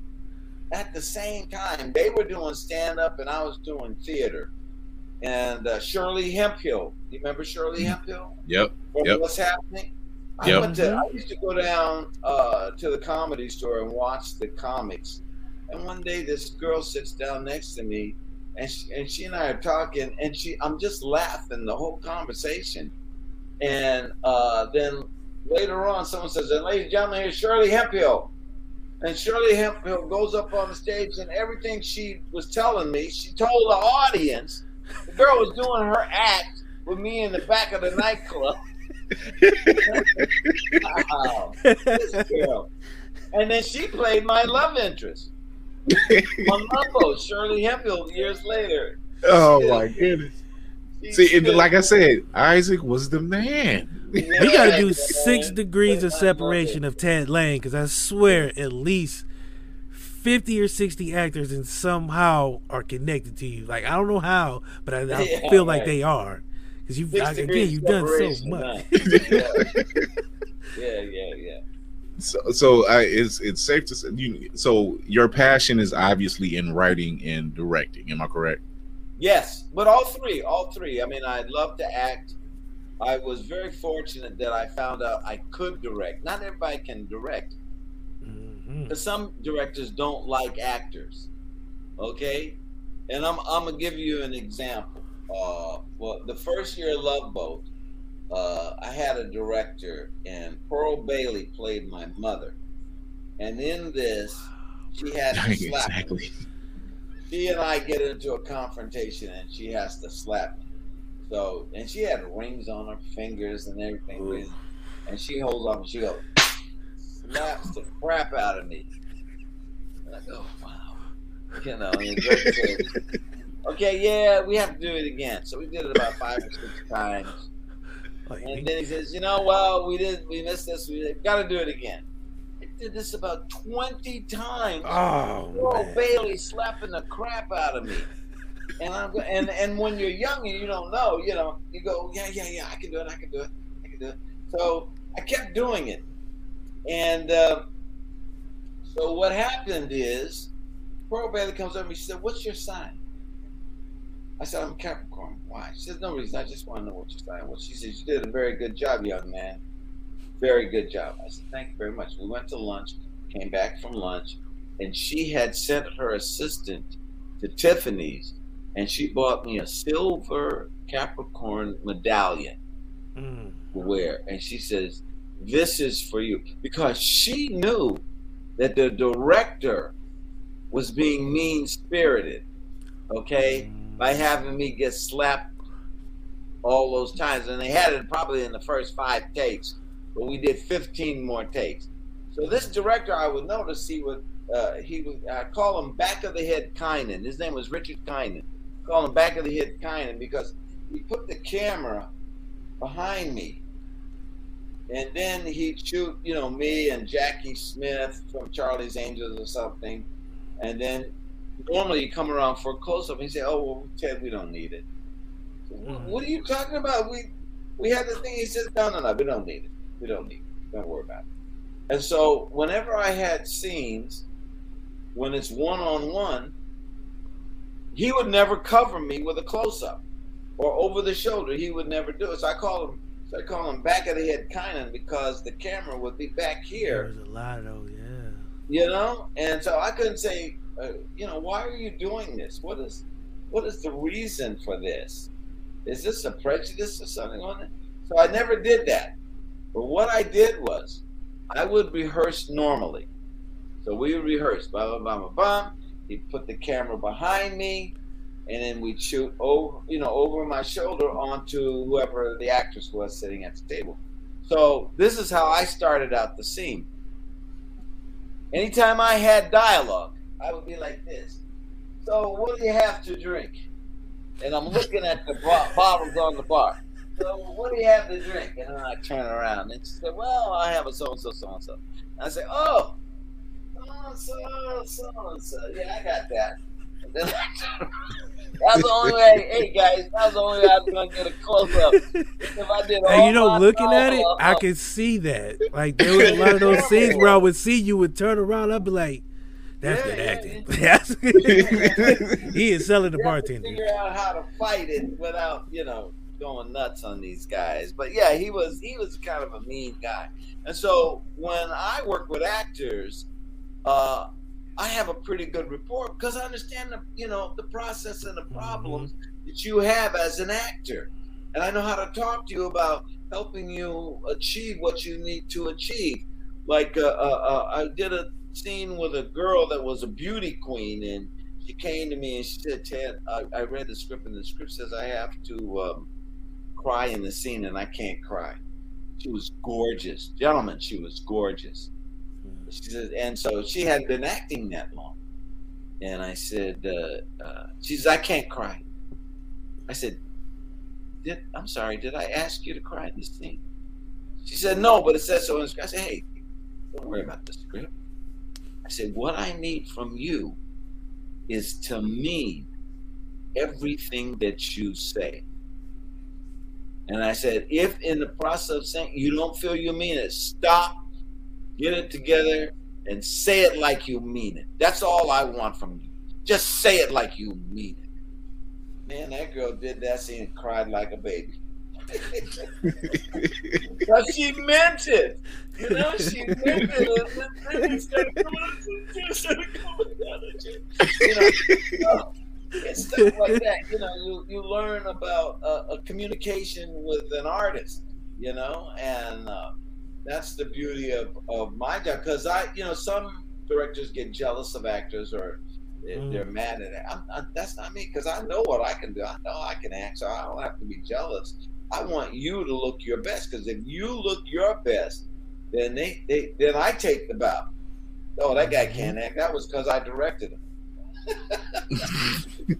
at the same time. They were doing stand up, and I was doing theater. And uh, Shirley Hemphill, you remember Shirley Hemphill? Yep. from Yep. what's happening. I Yep. went to. I used to go down uh, to the comedy store and watch the comics. And one day, this girl sits down next to me, and she, and she and I are talking, and she, I'm just laughing the whole conversation. And uh, then later on, someone says, "And ladies and gentlemen, here's Shirley Hemphill." And Shirley Hemphill goes up on the stage, and everything she was telling me, she told the audience. The girl was doing her act with me in the back of the nightclub. *laughs* wow, this girl. And then she played my love interest on Mumbo, Shirley Hemphill, years later. Oh my goodness. See, and still- like I said, Isaac was the man. We got to do six man. degrees of separation of Ted Lange because I swear at least 50 or 60 actors and somehow are connected to you. Like, I don't know how, but I, I Yeah, *laughs* feel like right. they are. Because you've, again, you've done so much. huh? yeah, *laughs* yeah, yeah. So, so I, it's it's safe to say. You, so your passion is obviously in writing and directing. Am I correct? Yes, but all three, all three. I mean, I love to act. I was very fortunate that I found out I could direct. Not everybody can direct. Mhm. Some directors don't like actors. Okay? And I'm, I'm going to give you an example. Uh, well, the first year of Love Boat, uh, I had a director, and Pearl Bailey played my mother. And in this, she had to *laughs* slap me. she and I get into a confrontation and she has to slap me. So, and she had rings on her fingers and everything. Ooh. And she holds up and she goes, slaps the crap out of me. And I go, wow. You know, and the judge says, okay, yeah, we have to do it again. So we did it about five or six times. Like, And then he says, you know, well, we did, we missed this. We got to do it again. I did this about 20 times. Oh, man. Bailey slapping the crap out of me. And I'm and and when you're young and you don't know, you know, you go, yeah, yeah, yeah, I can do it, I can do it, I can do it. So I kept doing it, and uh, so what happened is, Pearl Bailey comes up and. She said, "What's your sign?" I said, "I'm a Capricorn." Why? She says, "No reason. I just want to know what you're sign Well, She said, "You did a very good job, young man. Very good job." I said, "Thank you very much." We went to lunch, came back from lunch, and she had sent her assistant to Tiffany's, and she bought me a silver Capricorn medallion Mm. to wear. And she says, This is for you. Because she knew that the director was being mean spirited, okay, by having me get slapped all those times. And they had it probably in the first five takes, but we did 15 more takes. So this director, I would notice he would, uh, he would, I call him back of the head Kinon. His name was Richard Kinon. Call him back of the head Kinon because he put the camera behind me. And then he'd shoot, you know, me and Jackie Smith from Charlie's Angels or something. And then normally you come around for a close up and you say, Oh well Ted, we don't need it. "Wh- What are you talking about? We we had the thing, he says, No, no, no, we don't need it. We don't need it. Don't worry about it. And so whenever I had scenes when it's one on one, he would never cover me with a close up or over the shoulder. He would never do it. So I call him. So I call him back of the head Kinon because the camera would be back here, There's a lot of those, yeah. you know. And so I couldn't say, uh, you know, why are you doing this? What is, what is the reason for this? Is this a prejudice or something on it? So I never did that. But what I did was, I would rehearse normally. So we would rehearse, blah blah blah blah blah. He'd put the camera behind me, and then we'd shoot over, you know, over my shoulder onto whoever the actress was sitting at the table. So this is how I started out the scene. Anytime I had dialogue, I would be like this. So what do you have to drink? And I'm looking at the bo- bottles on the bar. So what do you have to drink? And then I turn around and she said, Well, I have a so and so, so and so. I say, Oh, so and so, so and so. Yeah, I got that. And then I That's the only way. Hey guys, that's the only way I was gonna get a close up. If I did, And you know, looking at it, I dialogue- could see that. Like there was a lot of those scenes where I would see you would turn around, I'd be like, "That's Yeah, good yeah, acting." *laughs* That's- he is selling the bartender. Figure out how to fight it without, you know, going nuts on these guys. But yeah, he was he was kind of a mean guy. And so when I work with actors, uh, I have a pretty good rapport because I understand the you know the process and the problems that you have as an actor, and I know how to talk to you about helping you achieve what you need to achieve. Like uh, uh, uh, I did a scene with a girl that was a beauty queen, and she came to me and she said, "Ted, I, I read the script, and the script says I have to um, cry in the scene, and I can't cry." She was gorgeous, gentlemen. She was gorgeous. She said, and so she hadn't been acting that long. And I said, uh, uh, she says, I can't cry. I said, did, I'm sorry, did I ask you to cry in this scene? She said, no, but it says so in the script. I said, hey, don't worry about the script. I said, what I need from you is to mean everything that you say. And I said, if in the process of saying you don't feel you mean it, stop, get it together, and say it like you mean it. That's all I want from you. Just say it like you mean it. Man, that girl did that and cried like a baby. But she meant it. You know, she meant it. And then started coming- it started coming down the chin. You know, so it's stuff like that. You know, you, you learn about uh, a communication with an artist, you know, and uh, that's the beauty of, of my job. Because I, you know, some directors get jealous of actors or they're, they're mad at it. I'm, I, that's not me because I know what I can do. I know I can act, so I don't have to be jealous. I want you to look your best because if you look your best, then they, they then I take the bow. Oh, that guy can't mm-hmm. act. That was because I directed him. *laughs*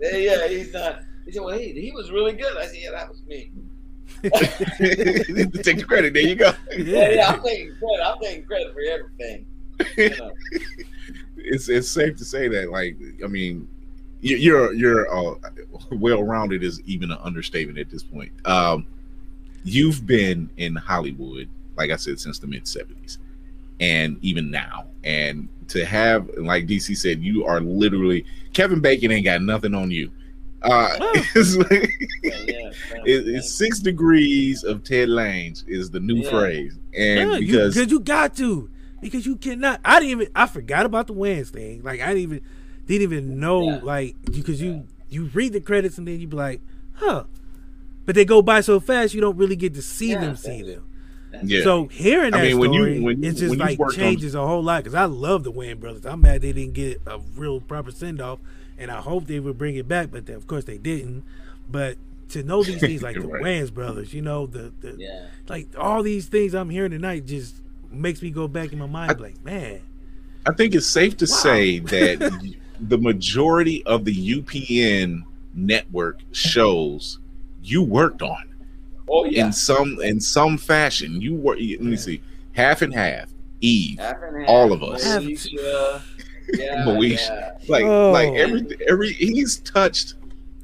yeah, yeah, he's not. He said, "Well, he, he was really good." I said, "Yeah, that was me." *laughs* Take the credit. There you go. Yeah, yeah, I'm taking credit. I'm taking credit for everything. You know. *laughs* it's it's safe to say that like I mean you're you're uh, well rounded is even an understatement at this point. Um, you've been in Hollywood, like I said, since the mid '70s, and even now, and to have like DC said, you are literally Kevin Bacon ain't got nothing on you. Uh, *laughs* it's, like- Yeah, *laughs* yeah, it- it's six degrees of Ted Lange is the new Yeah. phrase, and Yeah, you, because cause you got to, because you cannot. I didn't even. I forgot about the Wayans thing. Like I didn't even didn't even know. Yeah. Like because you you read the credits and then you be like, huh. But they go by so fast, you don't really get to see Yeah, them. See them. yeah, So hearing that I mean, when you- story, when you- it just when like worked on- changes a whole lot. Because I love the Wayans brothers. I'm mad they didn't get a real proper send off, and I hope they would bring it back. But they, of course they didn't. But to know these things like *laughs* the Right. Wayans brothers, you know the the Yeah. like all these things I'm hearing tonight just makes me go back in my mind like, man, I think it's safe to say that *laughs* the majority of the UPN network shows you worked on Oh yeah. in some in some fashion. You were let me see, half and half. Eve, Half and half. all of us. Moesha, yeah, *laughs* Moesha. yeah, like Oh. like every every he's touched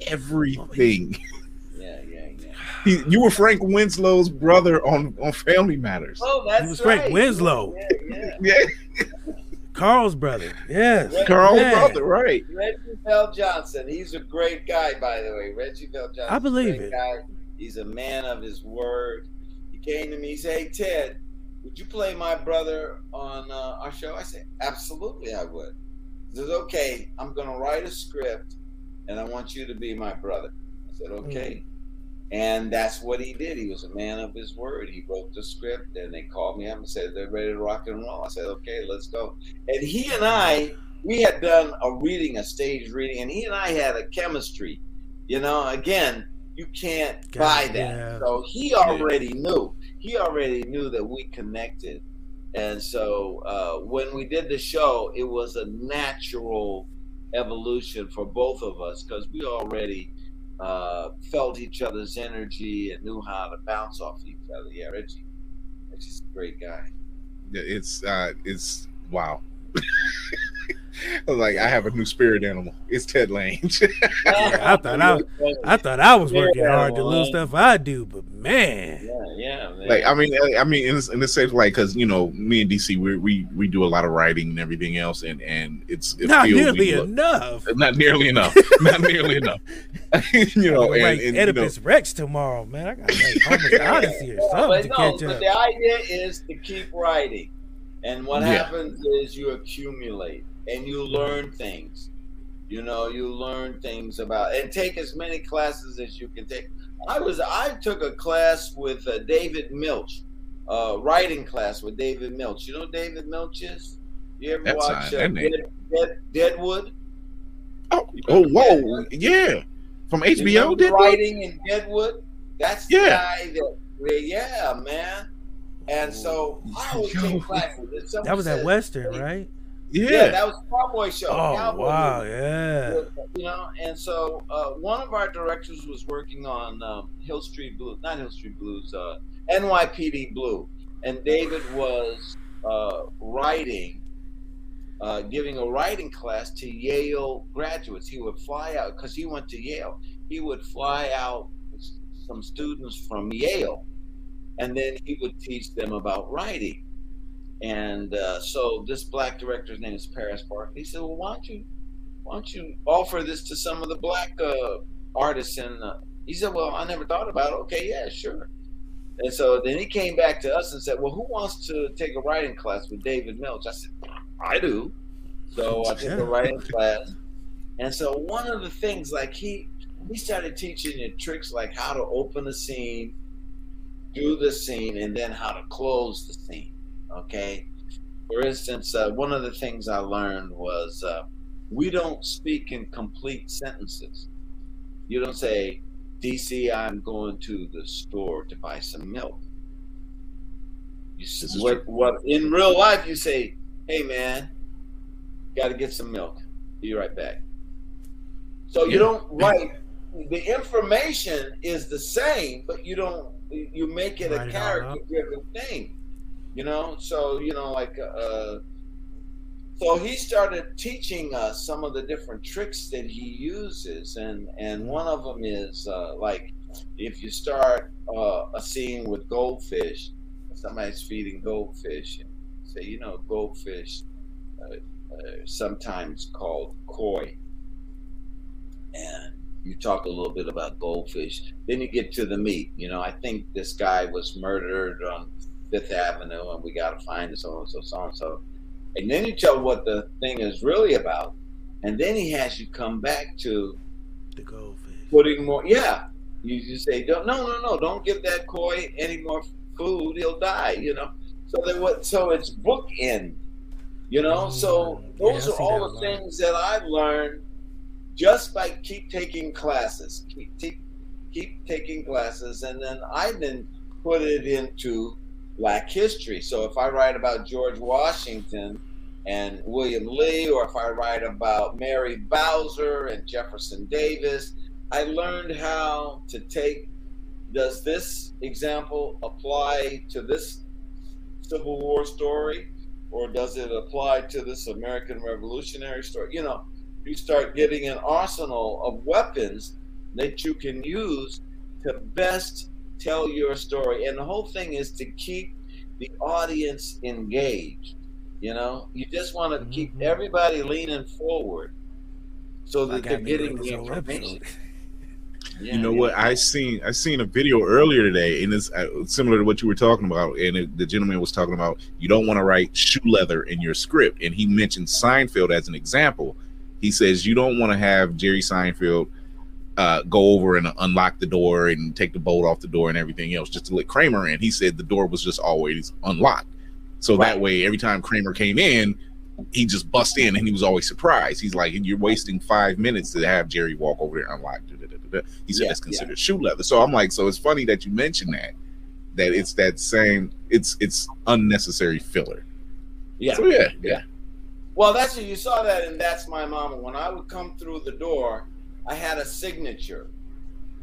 everything. *laughs* yeah, yeah, yeah. He, you were Frank Winslow's brother on on Family Matters. Oh, that's He was Frank right. Winslow. Yeah, yeah. *laughs* Yeah, Carl's brother. Yes. Carl's Man. brother, right? Reggie VelJohnson. He's a great guy, by the way. Reggie VelJohnson. I believe great it. Guy. He's a man of his word. He came to me. He said, "Hey Ted, would you play my brother on uh, our show?" I said, "Absolutely, I would." He says, "Okay, I'm going to write a script, and I want you to be my brother." I said, "Okay." And that's what he did. He was a man of his word. He wrote the script, and they called me up and said they're ready to rock and roll. I said, "Okay, let's go." And he and I, we had done a reading, a stage reading, and he and I had a chemistry. You know, again, you can't God, buy that. yeah. So he already knew. He already knew that we connected. And so uh, when we did the show, it was a natural evolution for both of us because we already uh, felt each other's energy and knew how to bounce off each other. Yeah, Reggie, Reggie's a great guy. It's uh it's wow. *laughs* *laughs* I was like I have a new spirit animal. It's Ted Lange. *laughs* Yeah, I thought I, I thought I was working hard. The little stuff I do, but man, Yeah, yeah, man. like I mean, I mean, in, in the same like because you know, me and DC, we we we do a lot of writing and everything else, and and it's it not feels nearly look- enough. Uh, not nearly enough, *laughs* not nearly enough. you know, and, like and you know, Oedipus Rex tomorrow, man. I got like Homer's Odyssey or something but to no, catch but up. the idea is to keep writing, and what Yeah. happens is you accumulate and you learn things. You know, you learn things about and take as many classes as you can take. I was I took a class with uh, David Milch, uh, writing class with David Milch. You know who David Milch is? You ever That's watch not- uh. Dead, Dead, Deadwood? oh, oh whoa, yeah, from HBO, remember did we? writing in Deadwood. That's the Yeah. guy that. Yeah, man. And so I always *laughs* Yo. take classes. That was that says, Western, right? Yeah. Yeah, that was Cowboy Show. Oh Cowboy wow, movie. yeah. You know, and so uh, one of our directors was working on um, Hill Street Blues, not Hill Street Blues, uh, NYPD Blue, and David was uh, writing, uh, giving a writing class to Yale graduates. He would fly out because he went to Yale. He would fly out some students from Yale, and then he would teach them about writing. And uh, so this black director's name is Paris Barclay. He said, "Well, why don't you, why don't you offer this to some of the black uh, artists?" And uh, he said, "Well, I never thought about it. Okay, yeah, sure." And so then he came back to us and said, "Well, who wants to take a writing class with David Milch?" I said, "I do." So I took a writing class, and so one of the things like he he started teaching you tricks like how to open a scene, do the scene, and then how to close the scene. Okay. For instance, uh, one of the things I learned was uh, we don't speak in complete sentences. You don't say, DC, I'm going to the store to buy some milk. You, s- This is what, what in real life you say, hey man, got to get some milk. Be right back. So you don't write. The information is the same, but you don't you make it a character driven thing. You know, so you know, like uh, so he started teaching us some of the different tricks that he uses, and and one of them is uh, like if you start uh, a scene with goldfish, somebody's feeding goldfish, and say, you know, goldfish uh, uh, sometimes called koi, and you talk a little bit about goldfish. Then you get to the meat. You know, I think this guy was murdered on Fifth Avenue, and we got to find it, so and so, so and so. And then you tell what the thing is really about, and then he has you come back to The goldfish. putting more. Yeah, you just say, don't, no, no, no, don't give that koi any more food; he'll die. You know. So they what? So it's bookend. You know. So Mm, yeah, those I are all the lot. things that I've learned just by keep taking classes, keep keep, keep taking classes, and then I then put it into Black history. So if I write about George Washington and William Lee, or if I write about Mary Bowser and Jefferson Davis, I learned how to take. Does this example apply to this Civil War story, or does it apply to this American Revolutionary story? You know, you start getting an arsenal of weapons that you can use to best tell your story. And the whole thing is to keep the audience engaged. You know, you just want to keep Mhm. everybody leaning forward so that they're getting the information. Yeah, you know yeah. what? I seen I seen a video earlier today, and it's uh, similar to what you were talking about. And it, the gentleman was talking about you don't want to write shoe leather in your script, and he mentioned Seinfeld as an example. He says you don't want to have Jerry Seinfeld uh, go over and unlock the door and take the bolt off the door and everything else just to let Kramer in. He said the door was just always unlocked, so that way every time Kramer came in, he just bust in and he was always surprised. He's like, you're wasting five minutes to have Jerry walk over there and unlock. da, da, da, da, da." He said Yeah, that's considered shoe leather. So I'm like, so it's funny that you mentioned that. That it's that same. It's it's unnecessary filler. Yeah. So yeah, yeah. Well, that's what you saw that, and that's my mama. When I would come through the door, I had a signature,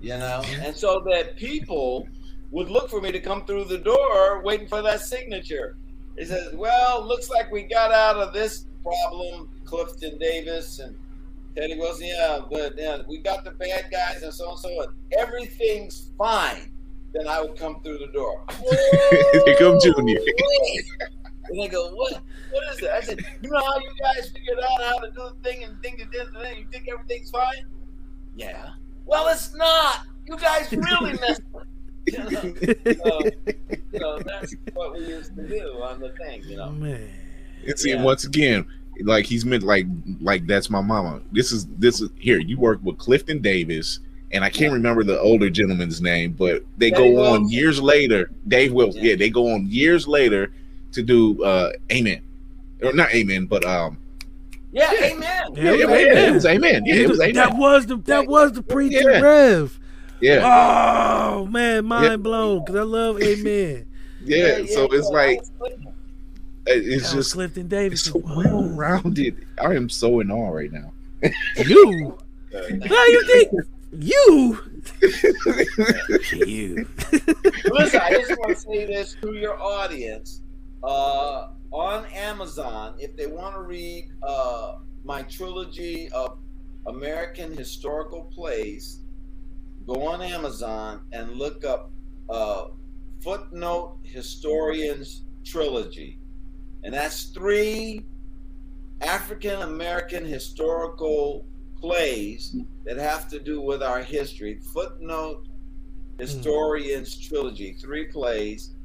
you know, and so that people would look for me to come through the door, waiting for that signature. He says, "Well, looks like we got out of this problem, Clifton Davis and Teddy Wilson. Yeah, but yeah, we got the bad guys and so on and so, on. everything's fine." Then I would come through the door. *laughs* Here come Junior. And they go, what? What is it? I said, you know how you guys figured out how to do the thing and think it did the thing? You think everything's fine? Yeah. Well, it's not. You guys really *laughs* messed up. You *laughs* know, so, so that's what we used to do on the thing, you know. Man. It's Yeah. once again, like he's meant like like that's my mama. This is this is here. You work with Clifton Davis, and I can't remember the older gentleman's name, but they Dave go on years later. Dave Wilson, Yeah. yeah. they go on years later to do uh Amen, or not Amen, but um Yeah, Yeah. amen. Yeah, yeah, it yeah, was Amen. it was Amen. Yeah, it was that was the that was the preacher Yeah. Rev. Yeah, Oh man, mind blown because I love *laughs* Amen. yeah. So it's like it's That just Clifton Davis. so well rounded. I am so in awe right now. You? *laughs* How you think? You? *laughs* you? Listen, I just want to say this to your audience. Uh, on Amazon, if they want to read uh, my trilogy of American historical plays, go on Amazon and look up uh, Footnote Historians Trilogy. And that's three African American historical plays that have to do with our history. Footnote Historians Trilogy, three plays,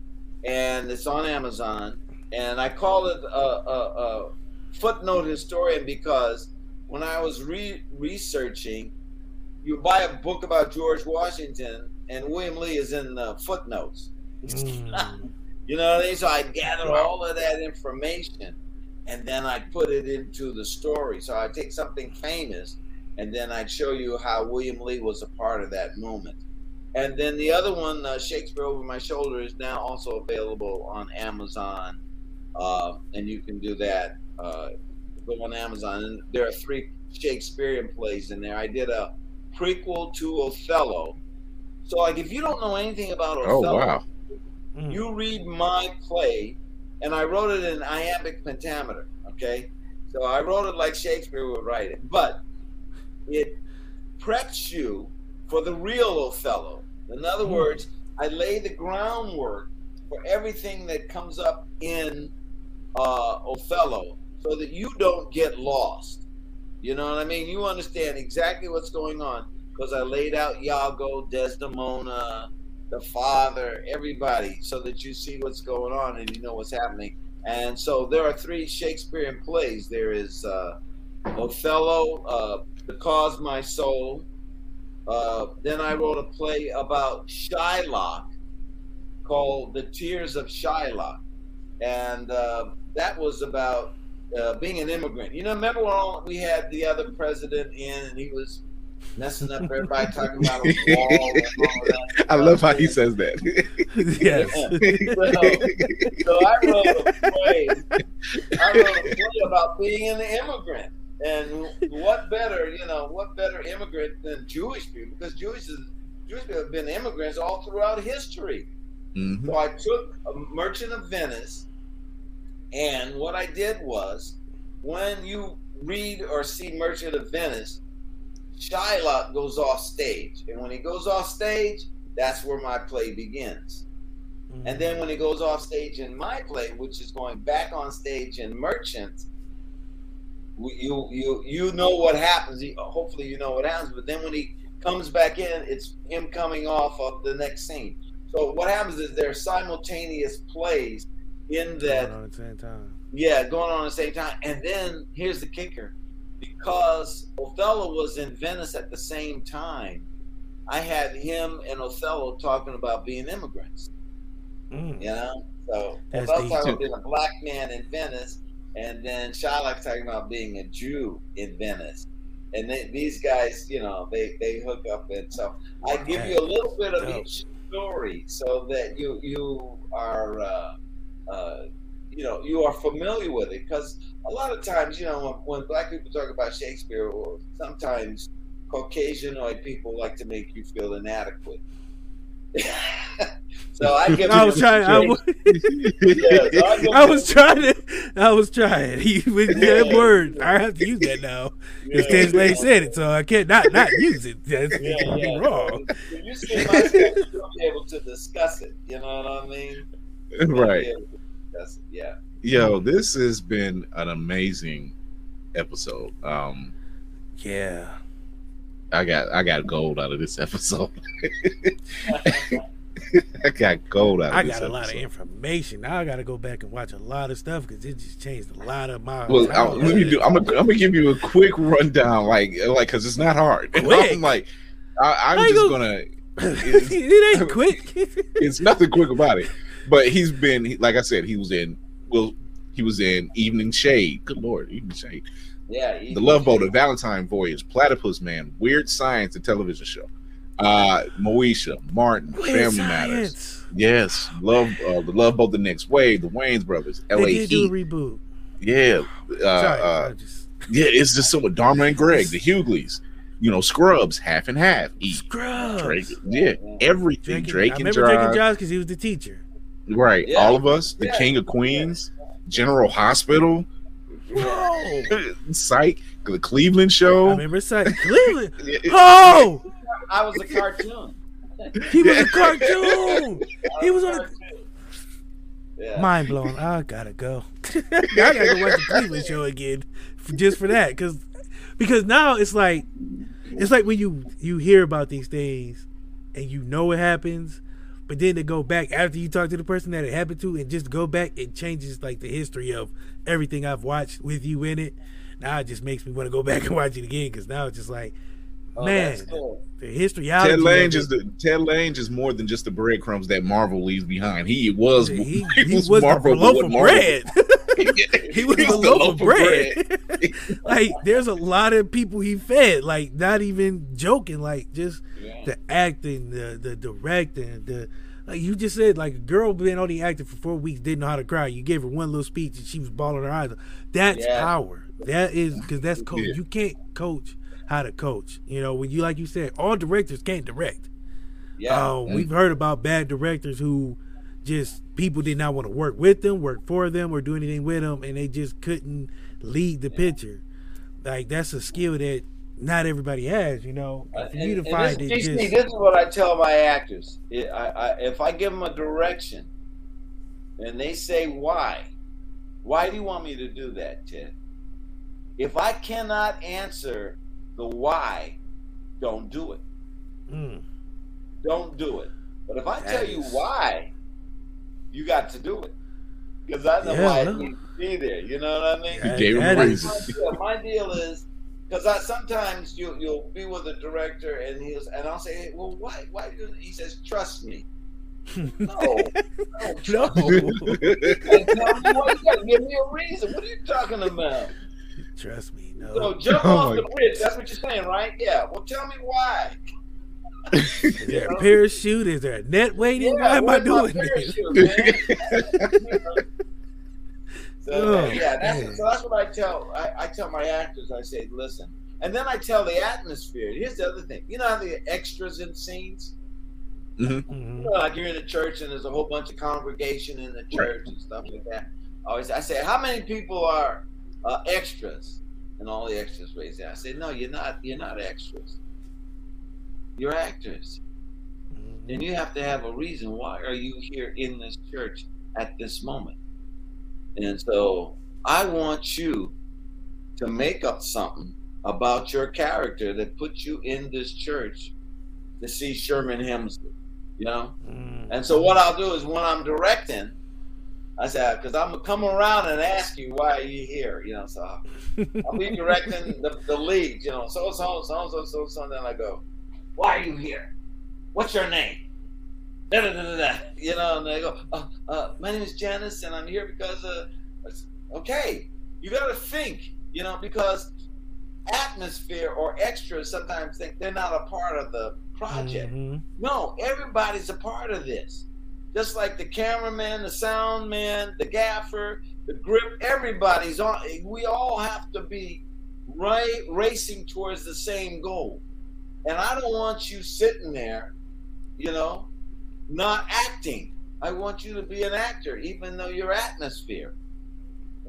and it's on Amazon. And I call it a, a, a footnote historian because when I was re- researching, you buy a book about George Washington, and William Lee is in the footnotes. Mm. *laughs* You know what I mean? So I gather all of that information and then I put it into the story. So I take something famous and then I'd show you how William Lee was a part of that moment. And then the other one, uh, Shakespeare Over My Shoulder, is now also available on Amazon. Uh, and you can do that. Uh, go on Amazon. And there are three Shakespearean plays in there. I did a prequel to Othello. So, like, if you don't know anything about Oh Othello, wow. you read my play, and I wrote it in iambic pentameter. Okay, so I wrote it like Shakespeare would write it, but it preps you for the real Othello. In other words, I lay the groundwork for everything that comes up in uh, Othello, so that you don't get lost. You know what I mean? You understand exactly what's going on because I laid out Iago, Desdemona, the father, everybody, so that you see what's going on and you know what's happening. And so there are three Shakespearean plays. There is uh, Othello, uh, The Cause My Soul. Uh, then I wrote a play about Shylock called The Tears of Shylock. And uh, that was about uh, being an immigrant. You know, remember when we had the other president in and he was messing up everybody talking about a wall and all that. *laughs* I love how he says that. *laughs* yes. so, so I wrote a play. I wrote a play about being an immigrant, and what better, you know, what better immigrant than Jewish people? Because Jewish is, Jewish people have been immigrants all throughout history. Mhm. So I took a Merchant of Venice, and what I did was, when you read or see Merchant of Venice, Shylock goes off stage, and when he goes off stage, that's where my play begins. Mm-hmm. And then when he goes off stage in my play, which is going back on stage in Merchant, you you you know what happens. Hopefully, you know what happens. But then when he comes back in, it's him coming off of the next scene. So what happens is there are simultaneous plays in that Going on at the same time. yeah, going on at the same time. And then here's the kicker because Othello was in Venice at the same time, I had him and Othello talking about being immigrants. Mm. You know? So That's Othello talking about being a black man in Venice, and then Shylock talking about being a Jew in Venice. And they, these guys, you know, they, they hook up. And so I give you a little bit of Dope. each story so that you you are uh, uh, you know you are familiar with it because a lot of times you know when, when black people talk about Shakespeare or sometimes Caucasianoid people like to make you feel inadequate. *laughs* so I *laughs* I was trying. I was, *laughs* Yeah, so I I was trying to. I was trying. He with that word. I have to use that now. Because Yeah, Stage yeah. said it, so I can't not not use it. That's Yeah, yeah. wrong. If you see my stuff, you'll be able to discuss it. You know what I mean? Right. Able to discuss it, Yeah. Yo, this has been an amazing episode. Um, Yeah. I got I got gold out of this episode. *laughs* I got gold out of this. I got a lot of information. Now I got to go back and watch a lot of stuff because it just changed a lot of my. Well, I, let me do. I'm gonna, I'm gonna give you a quick rundown, like, like, cause it's not hard. Quick. I'm like, I, I'm How just go- gonna. *laughs* it ain't quick. *laughs* It's nothing quick about it. But he's been, like I said, he was in. Well, he was in Evening Shade. Good lord, Evening Shade. Yeah. The Love Boat, The Valentine Voyage, Platypus Man, Weird Science, the television show. Uh, Moesha, Martin, Weird Family Matters. Yes, Love, uh, the Love Boat, The Next Wave, The Wayans Brothers, L.A. They did do a reboot. Yeah, uh, Sorry, uh, just yeah, it's just so with Dharma and Greg, the Hughleys, you know, Scrubs, half and half, eat. Scrubs. Drake, yeah, everything. Drake, I and remember Drake and Josh, Josh because he was the teacher. Right? Yeah. All of us, the Yeah. King of Queens, General Hospital, Bro, *laughs* Psych, the Cleveland I Show. remember saying *laughs* Cleveland. Oh, I was a cartoon. *laughs* he was a cartoon. He was on a Yeah. mind blown. I gotta go. I gotta go watch the Cleveland show again, f- just for that, because because now it's like it's like when you you hear about these things and you know it happens, but then to go back after you talk to the person that it happened to and just go back, it changes like the history of everything I've watched with you in it. Now it just makes me want to go *laughs* back and watch it again because now it's just like, Oh, man, cool. the history. Ted Lange is the Ted Lange is more than just the breadcrumbs that Marvel leaves behind. He was he, *laughs* he, he was, was Marvel, the loaf of Marvel. bread. *laughs* he was the loaf of bread. *laughs* like there's a lot of people he fed. Like not even joking. Like just Yeah. the acting, the the directing, the like you just said. Like a girl been only acting for four weeks, didn't know how to cry. You gave her one little speech and she was bawling her eyes. out. That's Yeah. power. That is because that's coach. Yeah. You can't coach how to coach. You know when you like you said, all directors can't direct. Yeah. Um, we've heard about bad directors who just people did not want to work with them, work for them, or do anything with them, and they just couldn't lead the picture. Like that's a skill that not everybody has, you know. And for you to And find this, it, just this is what I tell my actors. I, I, if I give them a direction and they say why, why do you want me to do that, Ted? If I cannot answer the why, don't do it. mm, Don't do it. But if I That tell you why, you got to do it. Because I know Yeah, why no. it needs to be there. You know what I mean? that- gave him that a reason. My deal is because I sometimes you you'll be with a director and he'll and I'll say, hey, well, why why do he says trust me? *laughs* No, no, no. trust me. Hey, tell me why you gotta give me a reason. What are you talking about? Trust me, no. So jump Oh off my the bridge. That's what you're saying, right? Yeah. Well, tell me why. Is there a parachute? Is there a net waiting? Yeah, Why am I doing this? *laughs* so Oh, yeah, that's, so that's what I tell. I, I tell my actors. I say, listen, and then I tell the atmosphere. Here's the other thing. You know how the extras in scenes. You Mhm. know, like you're in a church and there's a whole bunch of congregation in the church and stuff like that. I always I say, how many people are uh, extras? And all the extras raise their. I say, no, you're not. You're not extras. You're actors. Mhm. And you have to have a reason. Why are you here in this church at this moment? And so I want you to make up something about your character that puts you in this church to see Sherman Hemsley, you know? Mm. And so what I'll do is when I'm directing, I say, because I'm gonna come around and ask you why are you here, you know? So I'll, I'll be *laughs* directing the, the lead, you know, so so so so so so. And then I go, why are you here? What's your name? Da, da, da, da. You know, and they go, uh, uh, my name is Janice, and I'm here because, uh, okay, you got to think, you know, because atmosphere or extras sometimes think they're not a part of the project. Mhm. No, everybody's a part of this. Just like the cameraman, the sound man, the gaffer, the grip, everybody's on. We all have to be right racing towards the same goal. And I don't want you sitting there, you know, not acting. I want you to be an actor, even though you're atmosphere.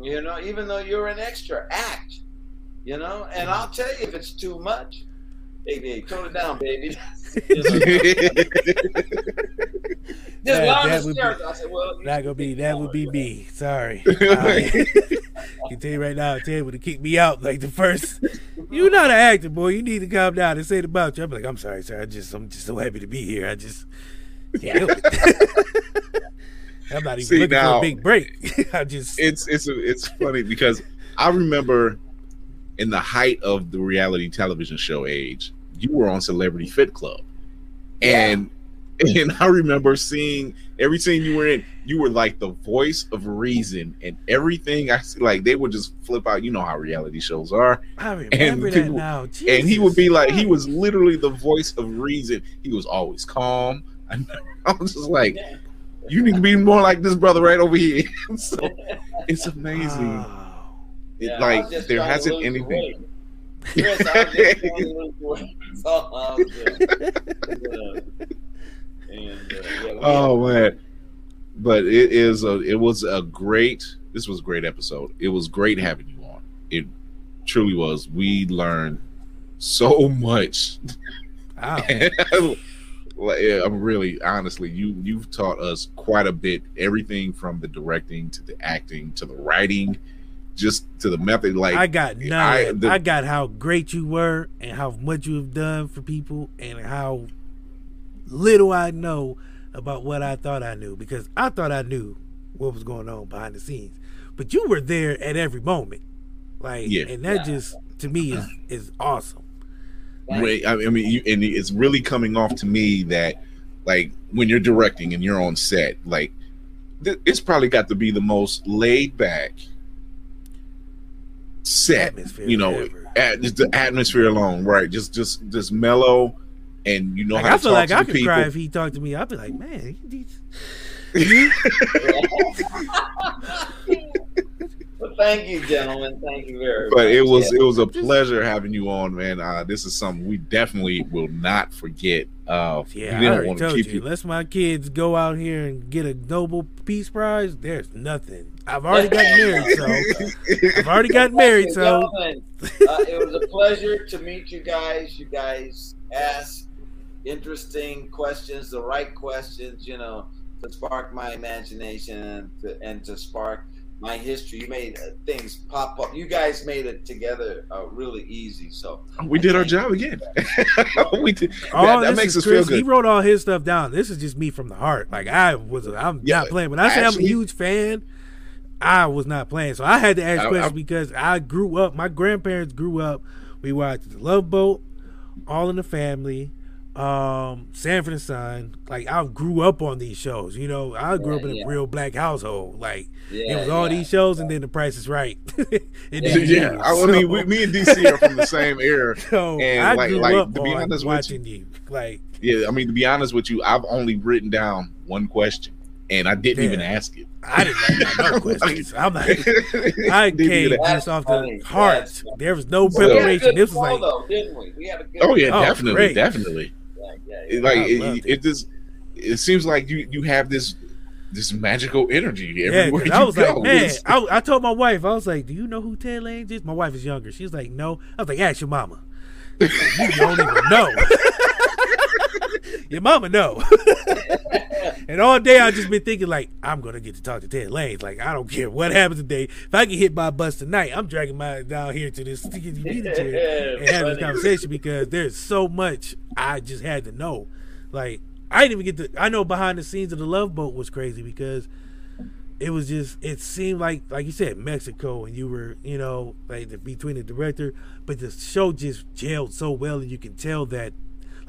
You know, even though you're an extra, act. You know, and I'll tell you if it's too much. Hey, babe, tone it down, baby. *laughs* *laughs* Just That- learn that would be- character. I said, well, That should would be be *laughs* that would be me. Sorry. I can tell you right now, Ted would have kicked me out like the first. You're not an actor, boy. You need to calm down and say it about you. I'm like, I'm sorry, sir. I just I'm just so happy to be here. I just can't help it. I'm not even See, looking for a big break. I just it's it's it's funny because I remember in the height of the reality television show age, you were on Celebrity Fit Club, and *laughs* and I remember seeing every scene you were in. You were like the voice of reason, and everything I see, like they would just flip out. You know how reality shows are, I remember that people- now. and he would be like, he was literally the voice of reason. He was always calm. I, I was just like, you need to be more like this brother right over here. *laughs* so it's amazing. Ah. Wow. It, Yeah, like there hasn't lose anything. Chris, I was just trying to lose weight. That's all I was doing. Yeah. And, uh, yeah, Oh man, but it is a. It was a great. This was a great episode. It was great having you on. It truly was. We learned so much. Wow. *laughs* Yeah, I'm really honestly, you you've taught us quite a bit. Everything from the directing to the acting to the writing, just to the method. Like I got none. I- I, the- I got how great you were and how much you have done for people and how little I know about what I thought I knew because I thought I knew what was going on behind the scenes, but you were there at every moment, like, Yeah. and that just to me is is awesome. Wait, I I mean, you, and it's really coming off to me that, like, when you're directing and you're on set, like, th- it's probably got to be the most laid back set. Atmosphere you know, at, just the atmosphere alone, right? Just, just, just mellow, and you know Like, how to I feel talk like to I the could people. cry if he talked to me. I'd be like, man, he, he's- *laughs* But *laughs* *laughs* thank you, gentlemen. Thank you very But much. But it was Yeah. it was a pleasure having you on, man. Uh, this is something we definitely will not forget. Uh, Yeah, we I don't already want to told keep you. you. Unless my kids go out here and get a Nobel Peace Prize, there's nothing. I've already got *laughs* married, so I've already got married, so uh, it was a pleasure to meet you guys. You guys asked interesting questions, the right questions, you know, to spark my imagination and to, and to spark my history. You made uh, things pop up. You guys made it together uh, really easy. So We did our job again. *laughs* *laughs* we did. all that, that makes us Chris, feel He wrote all his stuff down. This is just me from the heart. Like I was, I'm Yeah, not playing. When I say I'm a huge fan, I was not playing. So I had to ask I- questions I- because I grew up. My grandparents grew up. We watched The Love Boat, All in the Family, um, Sanford and Son. Like I grew up on these shows. You know, I grew up in a yeah. real black household. Like it was all yeah. these shows, and then The Price is Right. *laughs* And then Yeah, you. I I mean, we, me and DC are from the *laughs* same era. So and I like, grew like up to be on honest with watching you. Like Yeah, I mean, to be honest with you, I've only written down one question, and I didn't even ask it. I didn't have no *laughs* questions. I'm like, I Didn't came ask- just off the heart. That's funny. There was no we had a preparation. good This was like, though, didn't we? We had a good Oh yeah, Oh, definitely, great. definitely. Yeah, yeah, It, yeah. like it, it, it. just it seems like you you have this this magical energy yeah. everywhere 'cause you I was go. like, man. I, I told my wife, I was like, do you know who Ted Lange is? My wife is younger. She's like, no. I was like, ask your mama. *laughs* you don't even know. *laughs* your mama know. *laughs* and all day I've just been thinking like, I'm gonna get to talk to Ted Lange. Like I don't care what happens today. If I get hit by a bus tonight, I'm dragging my down here to this computer *laughs* chair and having this conversation because there's so much I just had to know. Like I didn't even get to. I know behind the scenes of the Love Boat was crazy because it was just. It seemed like, like you said, Mexico, and you were, you know, like the, between the director, but the show just gelled so well, and you can tell that,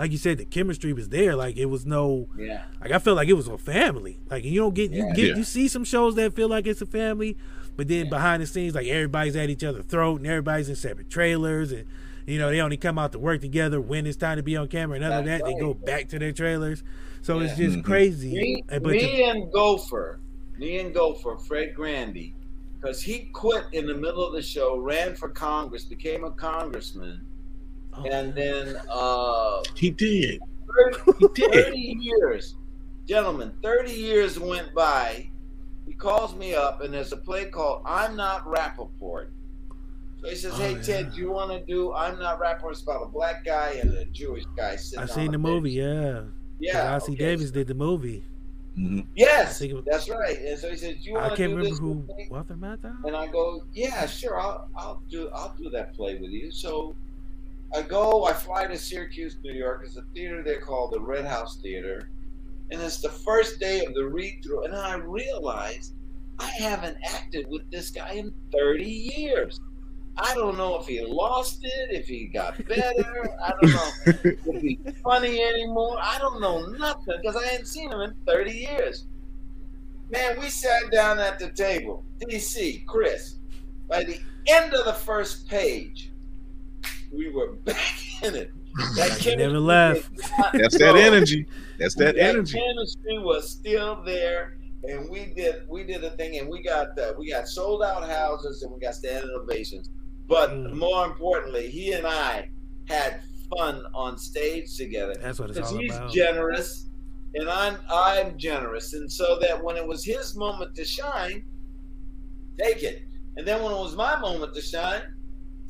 like you said, the chemistry was there. Like it was no. yeah. Like I felt like it was a family. Like you don't get you get Yeah. you see some shows that feel like it's a family, but then behind the scenes, like everybody's at each other's throat and everybody's in separate trailers and you know they only come out to work together when it's time to be on camera. And other than that, That's they go back to their trailers. So it's just Mhm. crazy. Me, but me the- and Gopher, me and Gopher, Fred Grandy, because he quit in the middle of the show, ran for Congress, became a congressman, oh, and then uh, he did. 30, 30 years, gentlemen, 30 years went by. He calls me up, and there's a play called I'm Not Rappaport. So he says, Oh, Hey, Ted, yeah. do you want to do I'm Not Rappaport? It's about a black guy and a Jewish guy sitting I on seen a the bench. movie. Yeah, Yeah. Ossie okay. Davis did the movie. Mhm. Yes, I think it was- that's right. And so he says, you I want to can't do remember this who with me?" Walter Matthau. And I go, "Yeah, sure. I'll I'll do I'll do that play with you." So I go. I fly to Syracuse, New York. It's a theater they call the Red House Theater, and it's the first day of the read through. And I realized I haven't acted with this guy in 30 years. I don't know if he lost it, if he got *laughs* better. I don't know if he's funny anymore. I don't know nothing because I hadn't seen him in 30 years. Man, we sat down at the table. DC, Chris, by the end of the first page, we were *laughs* back in it. That Like never left. That's that energy. That's that That energy. chemistry was still there, and we did we did a thing, and we got uh, we got sold out houses, and we got standing ovations. But Mm. more importantly, he and I had fun on stage together. That's what it's Because all he's about. generous, and I'm I'm generous, and so that when it was his moment to shine, take it, and then when it was my moment to shine,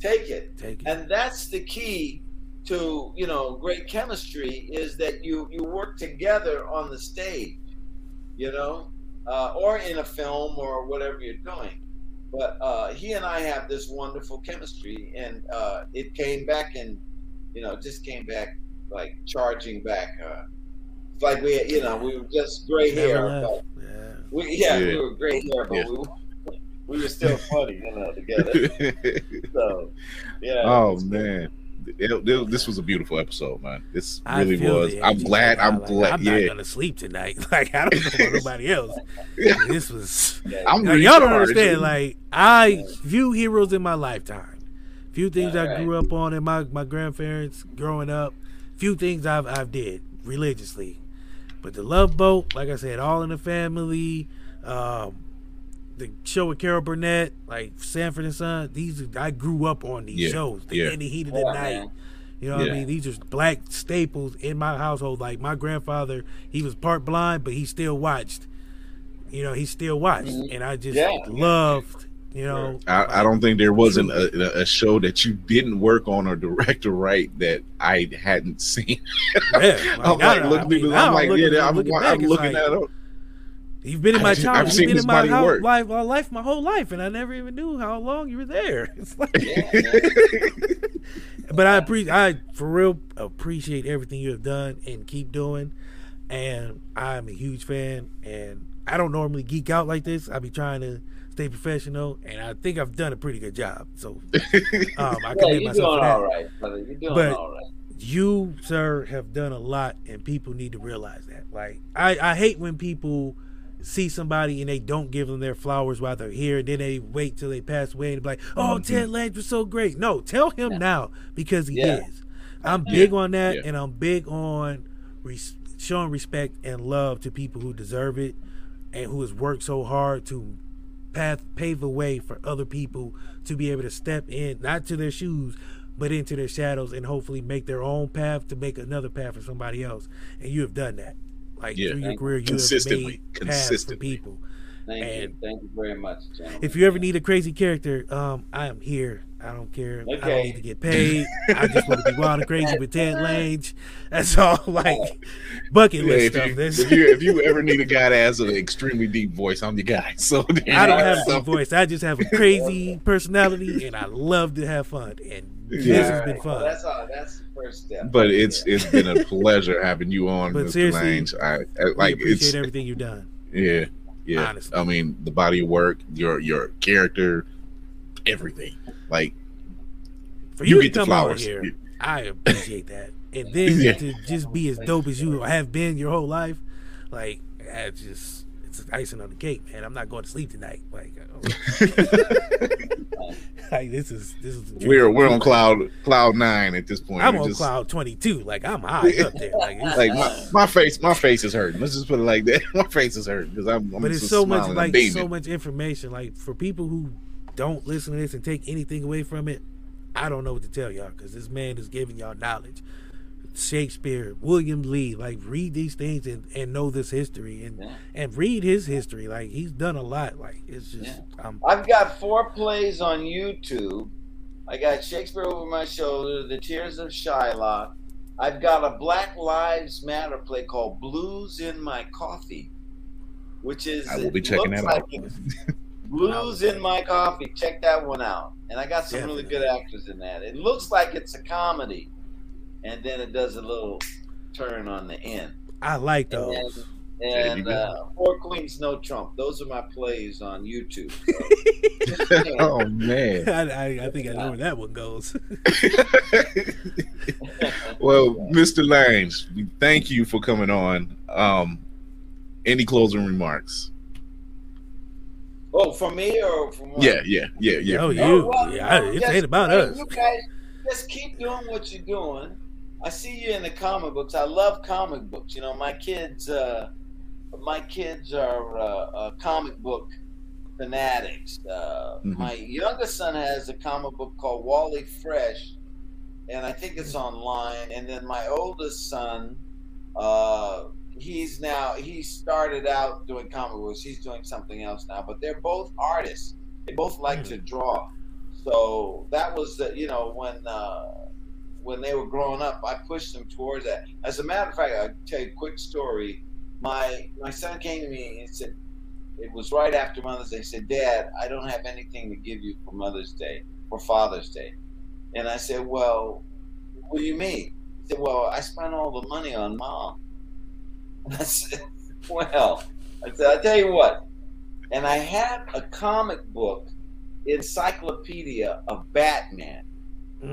take it, Take it. and that's the key to you know great chemistry is that you you work together on the stage, you know, uh, or in a film or whatever you're doing. But uh, he and I have this wonderful chemistry, and uh, it came back and you know just came back like charging back. Uh, it's like we you know we were just gray hair, but Yeah. we yeah, we were gray hair, but Yeah. we were, we were still funny, you know, together. *laughs* So yeah. oh it's good. man, It- it- this was a beautiful episode, man. This really was. I'm glad. I'm high. glad. I'm not yeah, gonna sleep tonight. *laughs* Like I don't know about nobody else. Yeah. *laughs* This was. Yeah. I'm Now, y'all don't recharged. understand. Like I few heroes in my lifetime. Few things I Alright. grew up on in my my grandparents growing up. Few things I've I've did religiously. But the Love Boat, like I said, All in the Family, um, the show with Carol Burnett, like Sanford and Son. These I grew up on these Yeah, shows. The yeah. In the Heat of the Yeah, Night. man. You know what Yeah. I mean? These are black staples in my household. Like my grandfather, he was part blind, but he still watched. You know, he still watched, mm-hmm. and I just Yeah. loved. You know, I, I don't think there wasn't a, a show that you didn't work on or direct or write that I hadn't seen. yeah, *laughs* I'm like I looking, mean, I'm like, looking- yeah, I'm, looking I'm looking like, at it. You've been in my I've I've seen You've been in my body house, work. life, my life, my whole life, and I never even knew how long you were there. *laughs* It's like, *laughs* but I appreciate, I for real appreciate everything you have done and keep doing. And I'm a huge fan. And I don't normally geek out like this. I be trying to stay professional, and I think I've done a pretty good job. So *laughs* um, I Yeah, commend you're myself doing for that. all right, brother. You're doing But- all right. you sir have done a lot and people need to realize that like i i hate when people see somebody and they don't give them their flowers while they're here then they wait till they pass away and be like oh mm-hmm. ted lange was so great. No tell him now because he Yeah. is. I'm big on that Yeah. and i'm big on res- showing respect and love to people who deserve it and who has worked so hard to path pave the way for other people to be able to step in not to their shoes but into their shadows and hopefully make their own path to make another path for somebody else. And you have done that like Yeah. through your career you Consistently. have made paths for Consistently. people Thank you. Thank you very much, gentlemen. if you ever need a crazy character um i am here i don't care i don't need to get paid i just want to be wild and crazy with ted lange that's all *laughs* like bucket Yeah, list if, stuff you, That's- if you if you ever need a guy that has an extremely deep voice, I'm the guy. So there I don't have go. a deep voice. I just have a crazy personality, and I love to have fun. And this Yeah. has been Well, fun. that's all. That's the first step. But it's Yeah. it's been a pleasure having you on, But Mr. seriously, Lange. I, I we like appreciate it's everything you've done. yeah, yeah. Honestly. I mean, the body of work, your your character, everything. Like For You you, get to the come on flowers. here, I appreciate that. And then *laughs* Yeah. to just be as dope as you have been your whole life, like that's just it's icing on the cake, man. I'm not going to sleep tonight. Like, uh, *laughs* *laughs* *laughs* like this is this is. we're we're on cloud cloud nine at this point. I'm We're on just- cloud 22. Like I'm *laughs* high up there. Like, Like my, my face, my face is hurting. Let's just put it like that. *laughs* My face is hurting because I'm, I'm but it's so much like so much information like for people who don't listen to this and take anything away from it i don't know what to tell y'all because this man is giving y'all knowledge shakespeare william lee like read these things and, and know this history and Yeah. and read his history like he's done a lot like it's just Yeah. um, I've got four plays on YouTube. I got Shakespeare over my shoulder, The Tears of Shylock. I've got a Black Lives Matter play called Blues in My Coffee, which is I will be checking looks that out. like it's *laughs* Blues in My Coffee. Check that one out. And I got some really good actors in that. It looks like it's a comedy, and then it does a little turn on the end. i like those There you and go. uh, Four Queens, No Trump. Those are my plays on YouTube. *laughs* *laughs* oh man. I, I, I think i know where that one goes *laughs* well, Mr. Lange, we thank you for coming on. Um, any closing remarks? Oh, from me or from what? Yeah, yeah, yeah, yeah. oh from you well, yeah it just- ain't about hey, us You guys just keep doing what you're doing. I see you in the comic books. I love comic books. You know, my kids, uh, my kids are uh, uh, comic book fanatics. Uh, Mhm. My youngest son has a comic book called Wally Fresh, and I think it's online. And then my oldest son, uh, he's now he started out doing comic books. He's doing something else now, but they're both artists. They both like to draw. So that was the you know when uh, when they were growing up, I pushed them towards that. As a matter of fact, I'll tell you a quick story. My my son came to me and said, it was right after Mother's Day. He said, Dad, I don't have anything to give you for Mother's Day or Father's Day. And I said, Well, what do you mean? He said, Well, I spent all the money on mom. *laughs* And I said, Well, I said, I'll tell you what. And I had a comic book encyclopedia of Batman,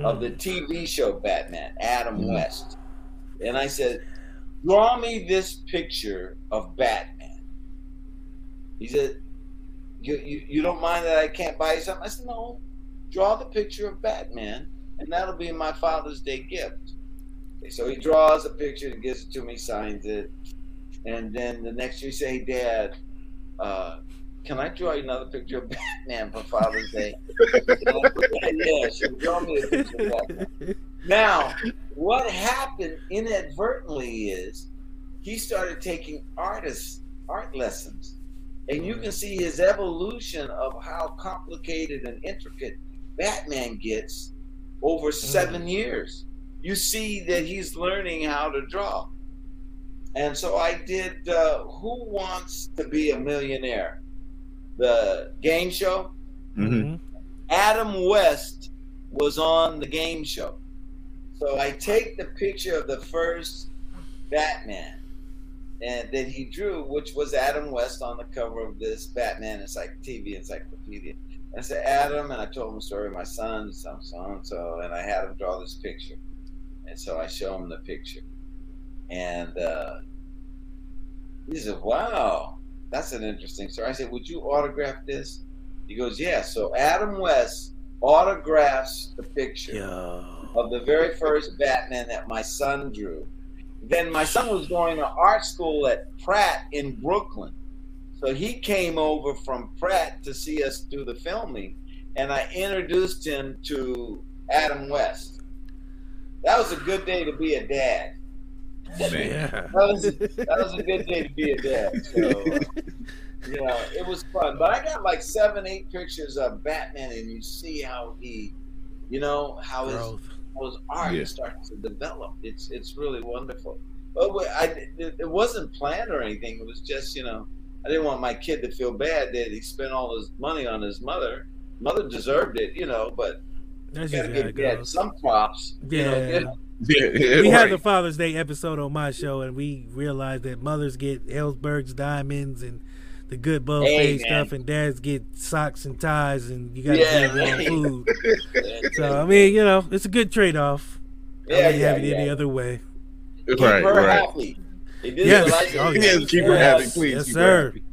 of the TV show Batman, Adam Mhm. West. And I said, Draw me this picture of Batman. He said, you, you, you don't mind that I can't buy you something? I said, No, draw the picture of Batman, and that'll be my Father's Day gift. Okay, so he draws a picture and gives it to me, signs it. And then the next year he say, Dad, uh, "Can I draw you another picture of Batman for Father's Day?" *laughs* yeah, she draw me a picture of Batman. Now, what happened inadvertently is he started taking artist art lessons, and you can see his evolution of how complicated and intricate Batman gets over seven years. You see that he's learning how to draw. And so I did uh, Who Wants to Be a Millionaire? The game show. Mm-hmm. Adam West was on the game show. So I take the picture of the first Batman and that he drew, which was Adam West on the cover of this Batman Encycl- TV encyclopedia. I said, Adam, and I told him the story of my son, so, so and so, and I had him draw this picture. And so I show him the picture. And uh, he said, Wow, that's an interesting story. I said, Would you autograph this? He goes, Yeah. So Adam West autographs the picture Yo. of the very first Batman that my son drew. Then my son was going to art school at Pratt in Brooklyn. So he came over from Pratt to see us do the filming, and I introduced him to Adam West. That was a good day to be a dad. Yeah. That was that was a good day to be a dad. So you know, it was fun. But I got like seven, eight pictures of Batman, and you see how he, you know, how his how his art Yeah. starts to develop. It's it's really wonderful. But I, it, it wasn't planned or anything. It was just you know, I didn't want my kid to feel bad that he spent all his money on his mother. Mother deserved it, you know, but That's you gotta how give dad some props. You know, Yeah, *laughs* we had the Father's Day episode on my show, and we realized that mothers get Ellsberg's diamonds and the good buffet Hey, stuff, and dads get socks and ties, and you got to Yeah, give your own food. *laughs* So I mean, you know, it's a good trade off. I Yeah, wouldn't yeah, have it any other way. keep right, her right. happy. Yes. like Oh, Yes, yes. keep her Yes. happy, please. Yes, keep sir. happy.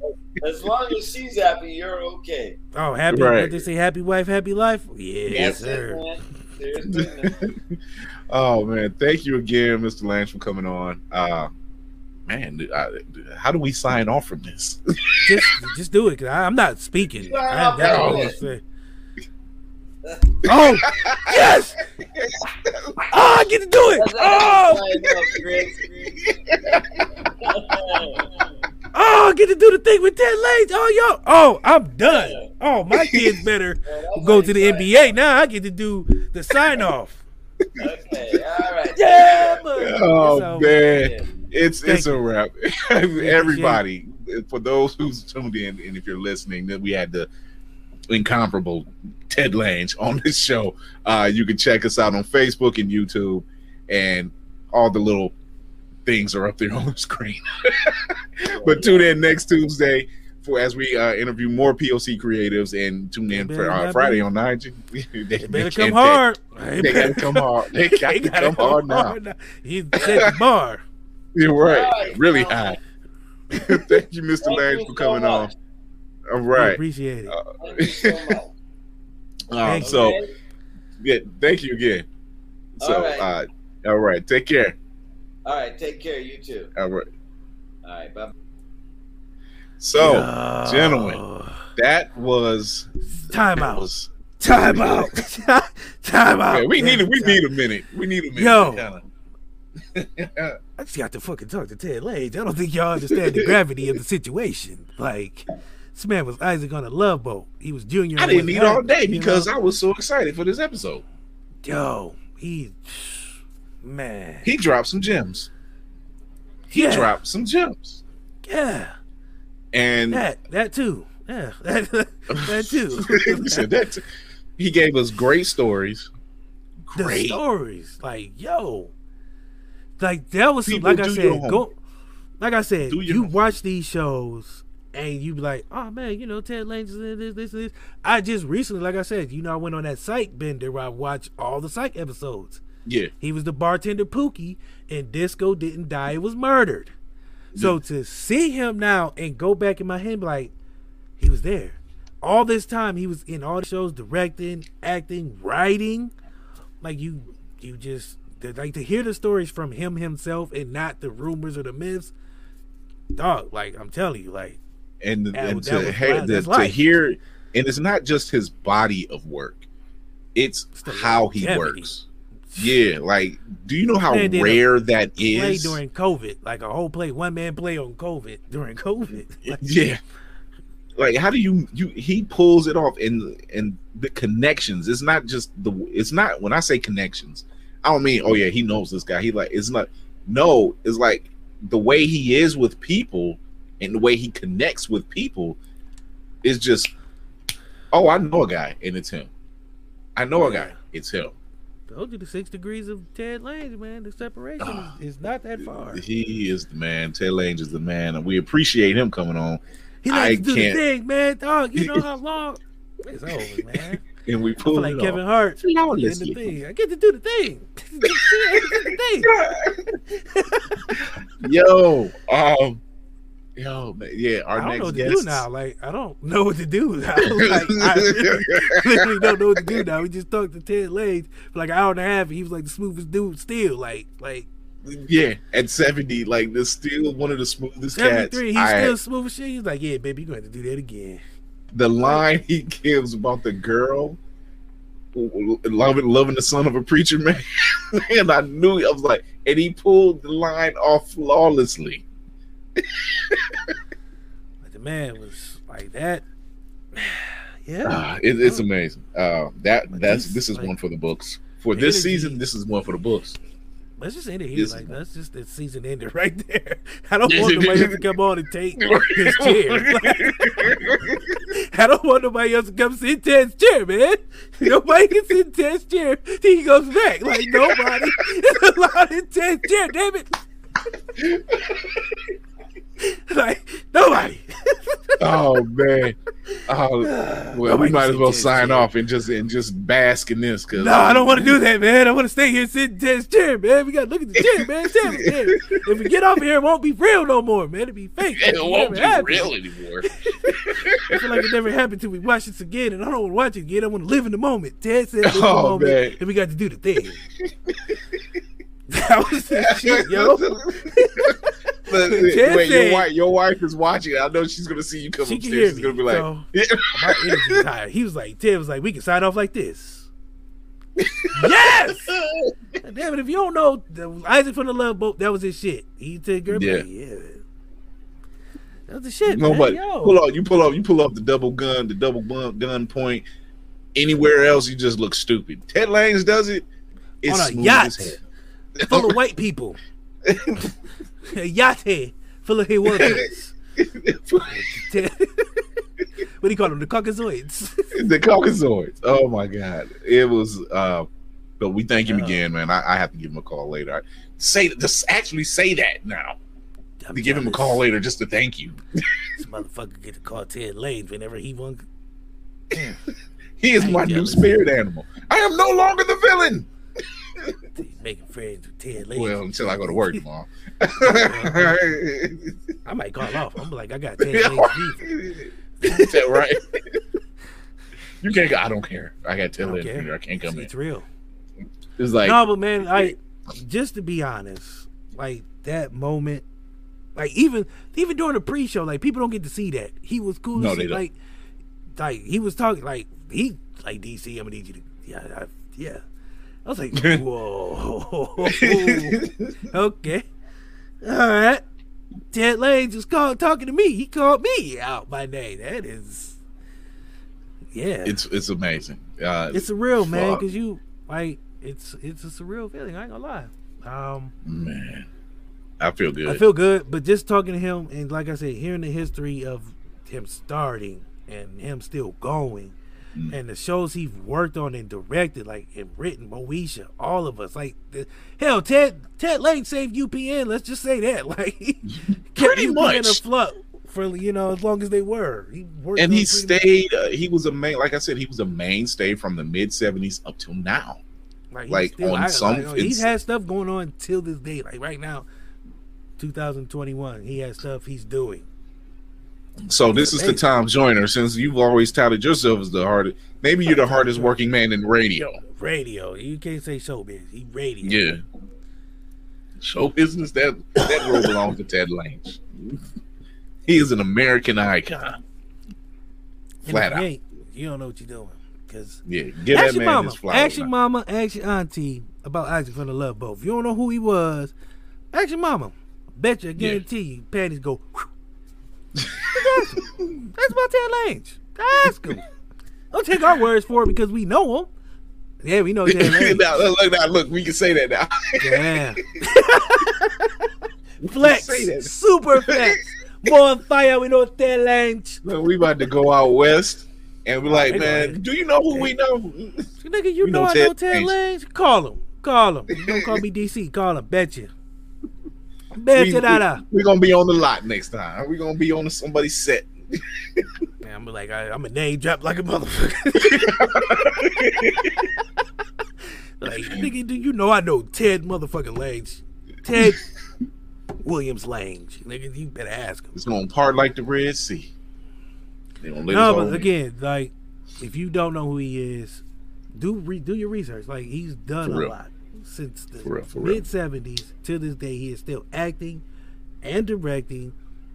As long as she's happy, you're okay. Oh, happy! Right. What they say, happy wife, happy life. Yes, That's it, sir. *laughs* man. Seriously, man. oh man, thank you again, Mr. Lange, for coming on. Uh, man, uh, how do we sign off from this? *laughs* Just, just do it. Cause I, I'm not speaking. Shut I, up, that's all say. Oh yes! Oh, *laughs* I get to do it! Oh! Oh, *laughs* I get to do the thing with Ted Lanes. Oh, yo. Oh, I'm done. Oh, my kids better go to the NBA. Now I get to do the sign off. Okay, all right. *laughs* Yeah, man. Oh So, man, it's Thank it's a wrap. *laughs* Everybody, for those who's tuned in, and if you're listening, that we had the incomparable Ted Lange on this show. Uh, you can check us out on Facebook and YouTube, and all the little things are up there on the screen. *laughs* but tune in next Tuesday for as we uh, interview more POC creatives, and tune in for uh, Friday be- on Nige. *laughs* they, They *laughs* better can't- come hard. They, *laughs* they gotta come hard. They got They to gotta come hard now. now. He set the bar. You're right. Right, really now. high. Thank you, Mr. Thank Lange, you for so coming on. All right. We appreciate it. Thank you so much. Um, Thank so, yeah, thank you again. So, All right. uh, all right. Take care. All right, take care. You too. All right. All right, bye. So, Yo. gentlemen, that was Time that out. was. Time *laughs* out. *laughs* Time out. Yeah, we need a, we Time- need a minute. We need a minute. Yo. *laughs* I just got to fucking talk to Ted Lange. I don't think y'all understand the gravity of the situation. Like, this man was Isaac on a love boat. He was junior. I didn't eat all Eric, day you because know? I was so excited for this episode. yo, he, man, He dropped some gems. He yeah, dropped some gems, yeah, and that that too, yeah, *laughs* that that too. *laughs* he said that. He gave us great stories. the Great. stories, like yo, like that was some, like I said, go, like I said, you homework. watch these shows and you be like, oh man, you know Ted is this, this, this. I just recently, like I said, you know, I went on that Psych bender where I watched all the Psych episodes. Yeah. He was the bartender Pookie, and Disco didn't die; it was murdered. So to see him now and go back in my head, like he was there all this time. He was in all the shows, directing, acting, writing. Like you, you just like to hear the stories from him himself and not the rumors or the myths. Dog, like I'm telling you, like and, That- and that to, hear, life. to, That's to life. hear, and it's not just his body of work; it's how he longevity. works. Yeah, like, do you know how did a rare that Play during COVID, like a whole play, one man play on COVID during COVID. *laughs* Like, *laughs* yeah, like how do you you he pulls it off and and the connections it's not just the it's not when i say connections i don't mean oh yeah he knows this guy he like it's not no it's like the way he is with people and the way he connects with people is just oh i know a guy and it's him. I know a guy it's him Told you the six degrees of Ted Lange, man. The separation is, *sighs* is not that far. he is the man ted lange is the man and we appreciate him coming on He I likes to do the can't- thing, man. Dog, you know *laughs* how long it's over, man. and we I pulled like Kevin off. Hart in the thing. I get to do the thing. *laughs* I get to do the thing. *laughs* yo um yo man, yeah our I don't next know what guest to do now. Like I don't know what to do. *laughs* now. like I literally don't know what to do now. We just talked to Ted Lange for like an hour and a half, and he was like the smoothest dude still. Like like Yeah, at 70, like this still one of the smoothest cats. seventy three, he's I- still smooth as shit. He's like, yeah, baby, you're gonna have to do that again. the line he gives about the girl loving loving the son of a preacher *laughs* man. and I knew I was like, and he pulled the line off flawlessly. Like the man was like that. *sighs* Yeah. Ah, it, it's amazing. Uh, that that's this is one for the books. For this season, this is one for the books. Let's just end it here. Like that's just the season ended *laughs* right there. *laughs* I don't want nobody else to come on and take *laughs* his chair. I don't want nobody else to come sit in Ted's chair, man. Nobody can sit in Ted's chair he goes back. Like nobody is allowed in Ted's chair. Damn it. *laughs* like nobody. *laughs* oh man. *sighs* Oh well, we might as well sign Ted's off and just and just bask in this because No, I don't want to do that, man. I want to stay here and sit in this chair, man. We got to look at the chair, man. *laughs* Chair. If we get off here, it won't be real no more, man. It'll be fake. It won't be real anymore. I feel like it never happened till we watch this again, and I don't want to watch it again. I want to live in the moment. Ted said, live in the Oh, moment, man. and we got to do the thing. that was the shit, yo. *laughs* Wait, your wife, your wife is watching. I know she's gonna see you come She upstairs. She's me. gonna be like, so my energy's. He was like, Ted was like, we can sign off like this. *laughs* yes. Damn it! If you don't know, the- Isaac from the Love Boat, that was his shit. He took "Girl, Yeah. yeah, yeah." That was the shit, no, man. but Yo. pull off. You pull off. You pull off the double gun, the double gun, gun point. Anywhere else, you just look stupid. Ted Lange does it. It's on a yacht full of white people. *laughs* *laughs* here full of workers. *laughs* what do you call them? The Caucasoids. *laughs* the Caucasoids. Oh my god, it was. uh But we thank him Yeah. again, man. I, I have to give him a call later. I, say just actually say that now. I'm to give him a call later, just to thank you. This motherfucker get to call Ted Lange whenever he wants. He is my new spirit animal. I am no longer the villain. Making friends with Ted Lange. Well, until I go to work tomorrow. I might call off. I'm like, I got *laughs* Ted Lange's beef. Is that right? you can't go. I don't care. I got to tell I care. I can't come It's in. real. It's like no, but man, I just to be honest, like that moment, like even even during the pre-show, like people don't get to see that he was cool. No, they don't. Like, like he was talking like he like DC. I'm gonna need you to yeah I, yeah. I was like, *laughs* whoa, okay, all right. Ted Lange just called talking to me. He called me out by name. That is, yeah, it's it's amazing. Uh, it's surreal, man. Because you like it's it's a surreal feeling. I ain't gonna lie. Um, man, I feel good. I feel good, but just talking to him and like I said, hearing the history of him starting and him still going, Mm. and the shows he's worked on and directed, like and written, Moesha, all of us, like the, hell, Ted Ted Lange saved UPN. Let's just say that, *laughs* like *laughs* Pretty UPN much. afloat for you know as long as they were. He worked and he stayed. Uh, he was a main. Like I said, he was a mainstay from the mid '70s up till now. Like, Like, still- on I- some- like, he's had stuff going on till this day. Like right now, 2021, he has stuff he's doing. So this is the. Tom Joyner. Since you've always touted yourself as the hardest, maybe you're the hardest working man in radio. Radio, you can't say showbiz. He radio. Yeah. Show business that that role belongs to Ted Lange. He is an American icon. Flat you out. ain't, you don't know what you're doing. Cause Yeah, give ask that your man mama, his flowers. ask your mama, ask your auntie about Isaac from the Love Boat. If you don't know who he was, ask your mama. Bet you, I guarantee you, panties go. whew. That's about Ted Lange. Ask him. Don't take our words for it because we know him. Yeah, we know Ted Lange. *laughs* now, look, now, look, we can say that now. Yeah. *laughs* flex. Super flex. More fire, we know Ted Lange. Look, we about to go out west and be oh, like, man, do you know who we know? Nigga, you We know, know I know Ted Lange. Lange. Call him. Call him. Don't call me *laughs* DC. Call him. Bet you. Bet we, we, gonna be on the lot next time. We gonna be on somebody's set. Man, I'm like, I, I'm a name drop like a motherfucker. *laughs* like, nigga, do you know I know Ted motherfucking Lange? Ted Williams Lange. Nigga, you better ask him. It's gonna part like the Red Sea. No, but again, like, if you don't know who he is, do re- do your research. Like, he's done a lot since the For real, for real. mid '70s to this day. He is still acting and directing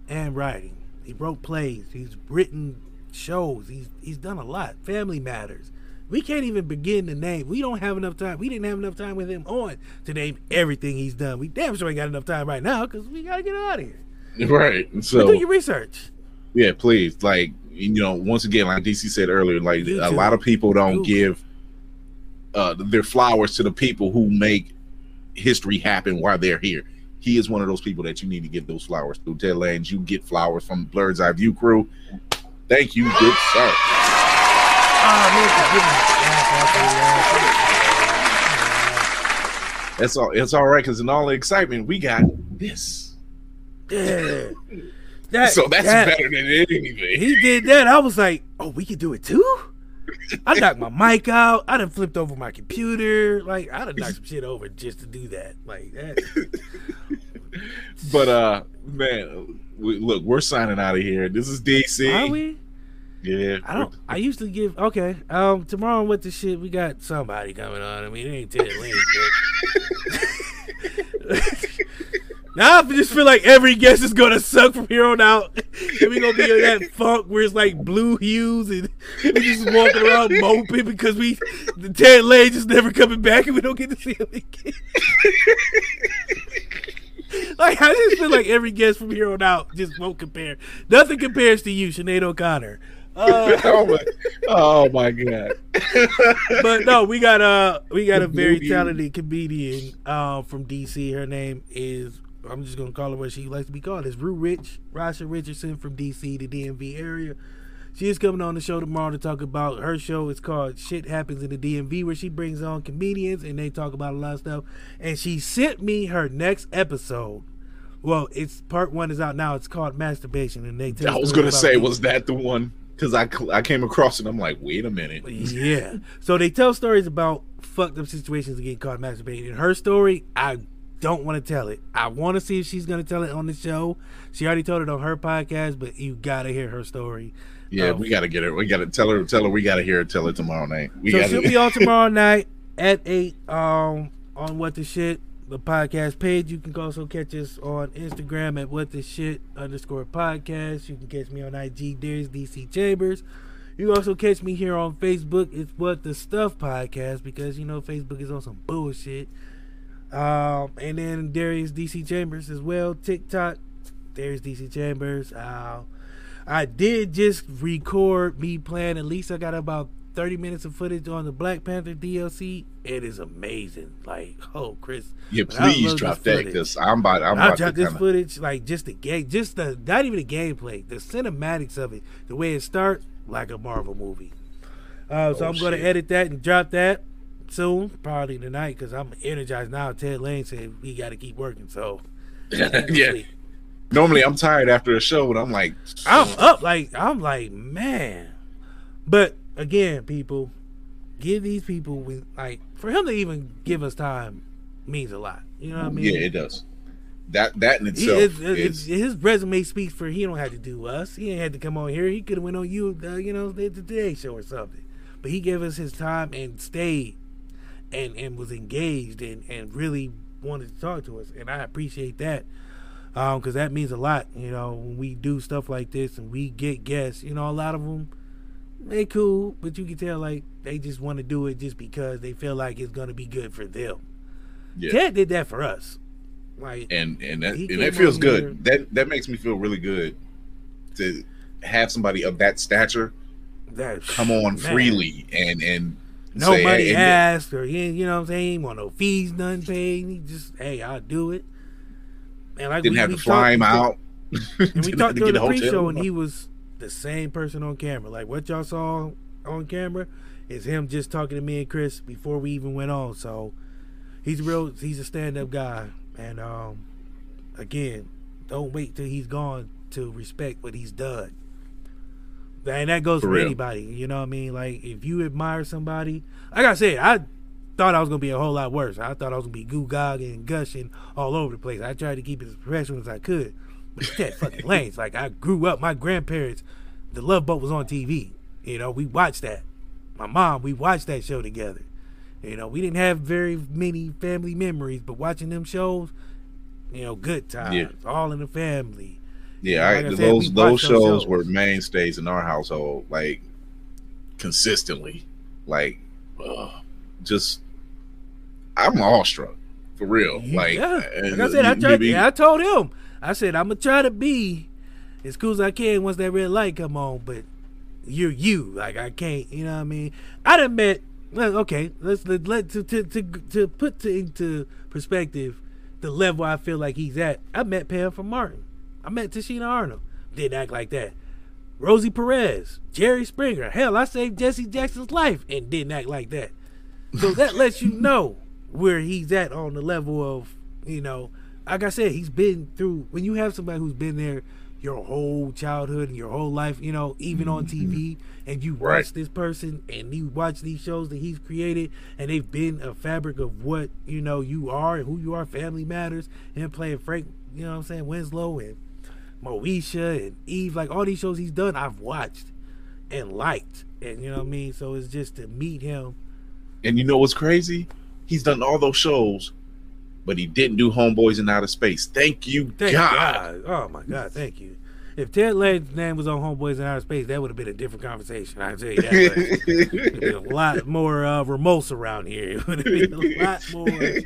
and writing. He wrote plays. He's written shows. He's he's done a lot. Family Matters. We can't even begin to name. We don't have enough time. We didn't have enough time with him on to name everything he's done. We damn sure ain't got enough time right now because we gotta get out of here. *laughs* right. But So do your research. yeah, please, like you know, once again, like DC said earlier, like You a lot of people don't Google. give uh their flowers to the people who make history happen while they're here. He is one of those people that you need to give those flowers to. Ted Lange, you get flowers from Blerd's Eye View crew. Thank you, good sir. Ah, man, forgive me. That's all. It's all right because in all the excitement, we got this. Yeah. *laughs* That, so that's that- better than anything. He did that. I was like, oh, we could do it too? I knocked my mic out. I done flipped over my computer. Like, I done knocked some shit over just to do that. Like, that. *laughs* But uh, man, we, look, we're signing out of here. This is DC. Are we? Yeah. I don't. I used to give. Okay. Um. Tomorrow with the shit, we got somebody coming on. I mean, it ain't Ted Lange. *laughs* *laughs* now I just feel like every guest is gonna suck from here on out, and we gonna be in that *laughs* funk where it's like blue hues, and we just walking around moping because we the Ted Lange just never coming back, and we don't get to see him again. *laughs* like I just feel like every guest from here on out just won't compare. Nothing compares to you, Sinead O'Connor. Uh, *laughs* oh, my, oh my god. but no, we got a we got a very talented comedian uh, from DC. Her name is I'm just gonna call her what she likes to be called. It's Rue Rich, Rasha Richardson from DC, the DMV area. She is coming on the show tomorrow to talk about her show. It's called Shit Happens in the DMV, where she brings on comedians and they talk about a lot of stuff. And she sent me her next episode. Well, it's part one is out now. It's called Masturbation, and they. tell I was gonna say, people- was that the one? Because I I came across it. I'm like, wait a minute. yeah. So they tell stories about fucked up situations of getting caught masturbating. And her story, I don't want to tell it. I want to see if she's going to tell it on the show. She already told it on her podcast, but you got to hear her story. Yeah, Oh. we gotta get her. We gotta tell her. Tell her we gotta hear her tell her tomorrow night. We so gotta. she'll be on tomorrow *laughs* night at 8 um, on What the Shit, the podcast page. You can also catch us on Instagram at What the Shit underscore podcast. You can catch me on IG, Darius DC Chambers. You can also catch me here on Facebook. It's What the Stuff podcast because you know Facebook is on some bullshit. Um, and then Darius DC Chambers as well. TikTok, Darius DC Chambers. Uh, I did just record me playing. At least I got about 30 minutes of footage on the Black Panther DLC. It is amazing. Like, *laughs* oh, Chris. yeah, please drop this that footage- because I'm about. I'm about to dropped this kinda, footage, like just the game, just the not even the gameplay, the cinematics of it, the way it starts, like a Marvel movie. Uh, so Oh, I'm going to edit that and drop that soon, probably tonight, because I'm energized now. Ted Lange said we got to keep working, so *laughs* yeah. Normally, I'm tired after a show, but I'm like, I'm up. Like I'm like man, but again, people, give these people with like for him to even give us time means a lot. You know what I mean? yeah, it does. That that in He, itself it's- is it's- his resume speaks for he don't have to do us. He ain't had to come on here. He could have went on you, uh, you know, the the Today Show or something. But he gave us his time and stayed, and and was engaged and and really wanted to talk to us, and I appreciate that. Um, because that means a lot, you know, when we do stuff like this and we get guests. You know, a lot of them they cool, but you can tell like they just want to do it just because they feel like it's gonna be good for them. Yeah. Ted did that for us. Like and and that, and that feels good. here- That that makes me feel really good to have somebody of that stature that come on man, freely and and No say, money hey, asked or he, you know what I'm saying, want no fees, none paid. He just, hey, I'll do it. And like didn't we- have we to fly him out. *laughs* And we *laughs* talked to during the pre-show, and he was the same person on camera. Like what y'all saw on camera is him just talking to me and Chris before we even went on. So he's real. He's a stand-up guy, and um, again, don't wait till he's gone to respect what he's done. And that goes For for, anybody. You know what I mean? Like if you admire somebody, like I said, I thought I was gonna be a whole lot worse. I thought I was gonna be goo gaga and gushing all over the place. I tried to keep it as professional as I could. But it's that fucking *laughs* lanes. Like I grew up, my grandparents, the Love Boat was on TV. You know, we watched that. My mom, we watched that show together. You know, we didn't have very many family memories, but watching them shows, you know, good times, Yeah. all in the family. Yeah, I, those those shows, were mainstays in our household, like consistently. Like, ugh, just I'm awestruck for real. Like, yeah, uh, like I said, I you- tried. you- I told him, I said I'm gonna try to be as cool as I can once that red light come on, but you're you. Like I can't, you know what I mean? I done met. Okay, let's let, let to, to to to put to, into perspective the level I feel like he's at. I met Pam from Martin. I met Tichina Arnold. Didn't act like that. Rosie Perez, Jerry Springer. Hell, I saved Jesse Jackson's life and didn't act like that. So *laughs* that lets you know where he's at on the level of, you know, like I said, he's been through. When you have somebody who's been there your whole childhood and your whole life, you know, even on mm-hmm. TV, and you Right. watch this person and you watch these shows that he's created, and they've been a fabric of what you know you are and who you are. Family Matters and playing Frank, you know what I'm saying, Winslow and Moesha and Eve, like all these shows he's done, I've watched and liked, and you know what I mean. So it's just to meet him. And you know what's crazy? He's done all those shows, but he didn't do Homeboys in Outer Space. Thank you, Thank God. God. Oh my God, thank you. If Ted Lange's name was on Homeboys in Outer Space, that would have been a different conversation. I tell you that. much. It would have been a lot more uh, remorse around here. It would have been a lot more.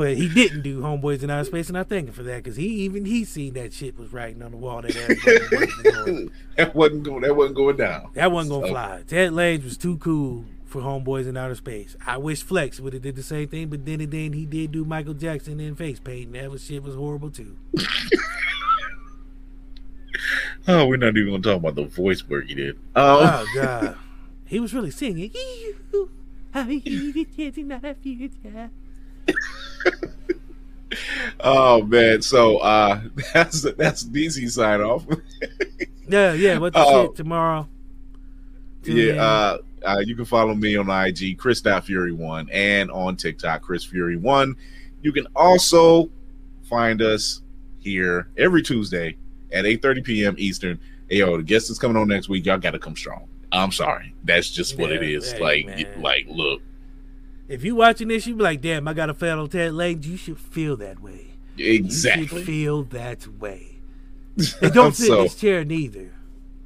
But he didn't do Homeboys in Outer Space, and I thank him for that because he even he seen that shit was writing on the wall that wanted *laughs* that wasn't going. That wasn't going down. That wasn't gonna So- fly. Ted Lanes was too cool for Homeboys in Outer Space. I wish Flex would have did the same thing, but then and then he did do Michael Jackson in face paint, and that was shit was horrible too. *laughs* Oh, we're not even to talk about the voice work he did. Oh Um, *laughs* God, he was really singing. How you the kids in that future? oh man. So uh, *laughs* that's that's DC sign off. *laughs* Yeah, yeah. What the shit tomorrow? Yeah. Uh, uh, you can follow me on IG, Chris Fury One, and on TikTok, Chris Fury One. You can also find us here every Tuesday at 8:30 p.m. Eastern. Hey, yo, the guest is coming on next week. Y'all got to come strong. I'm sorry. That's just what it Yeah, is. hey, like, man. like, look, If you watching this, you be like, "Damn, I got a fan on Ted Lanes." You should feel that way. You exactly should feel that way. *laughs* And don't sit So- in this chair neither.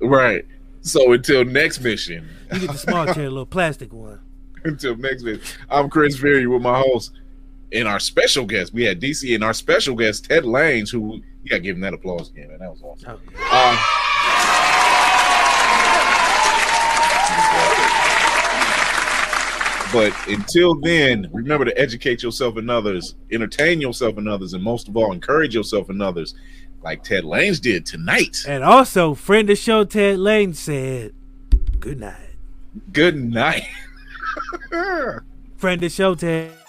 right. So until next mission, You get the small chair, a little plastic one. *laughs* until next mission, I'm Chris Fury with my host and our special guest. We had DC and our special guest Ted Lanes, who you got to give him that applause again, man. That was awesome. Oh, Uh, but until then, remember to educate yourself and others, entertain yourself and others, and most of all, encourage yourself and others, like Ted Lanes did tonight. And also, friend of show Ted Lange said, "Good night." Good night. *laughs* Friend of show Ted.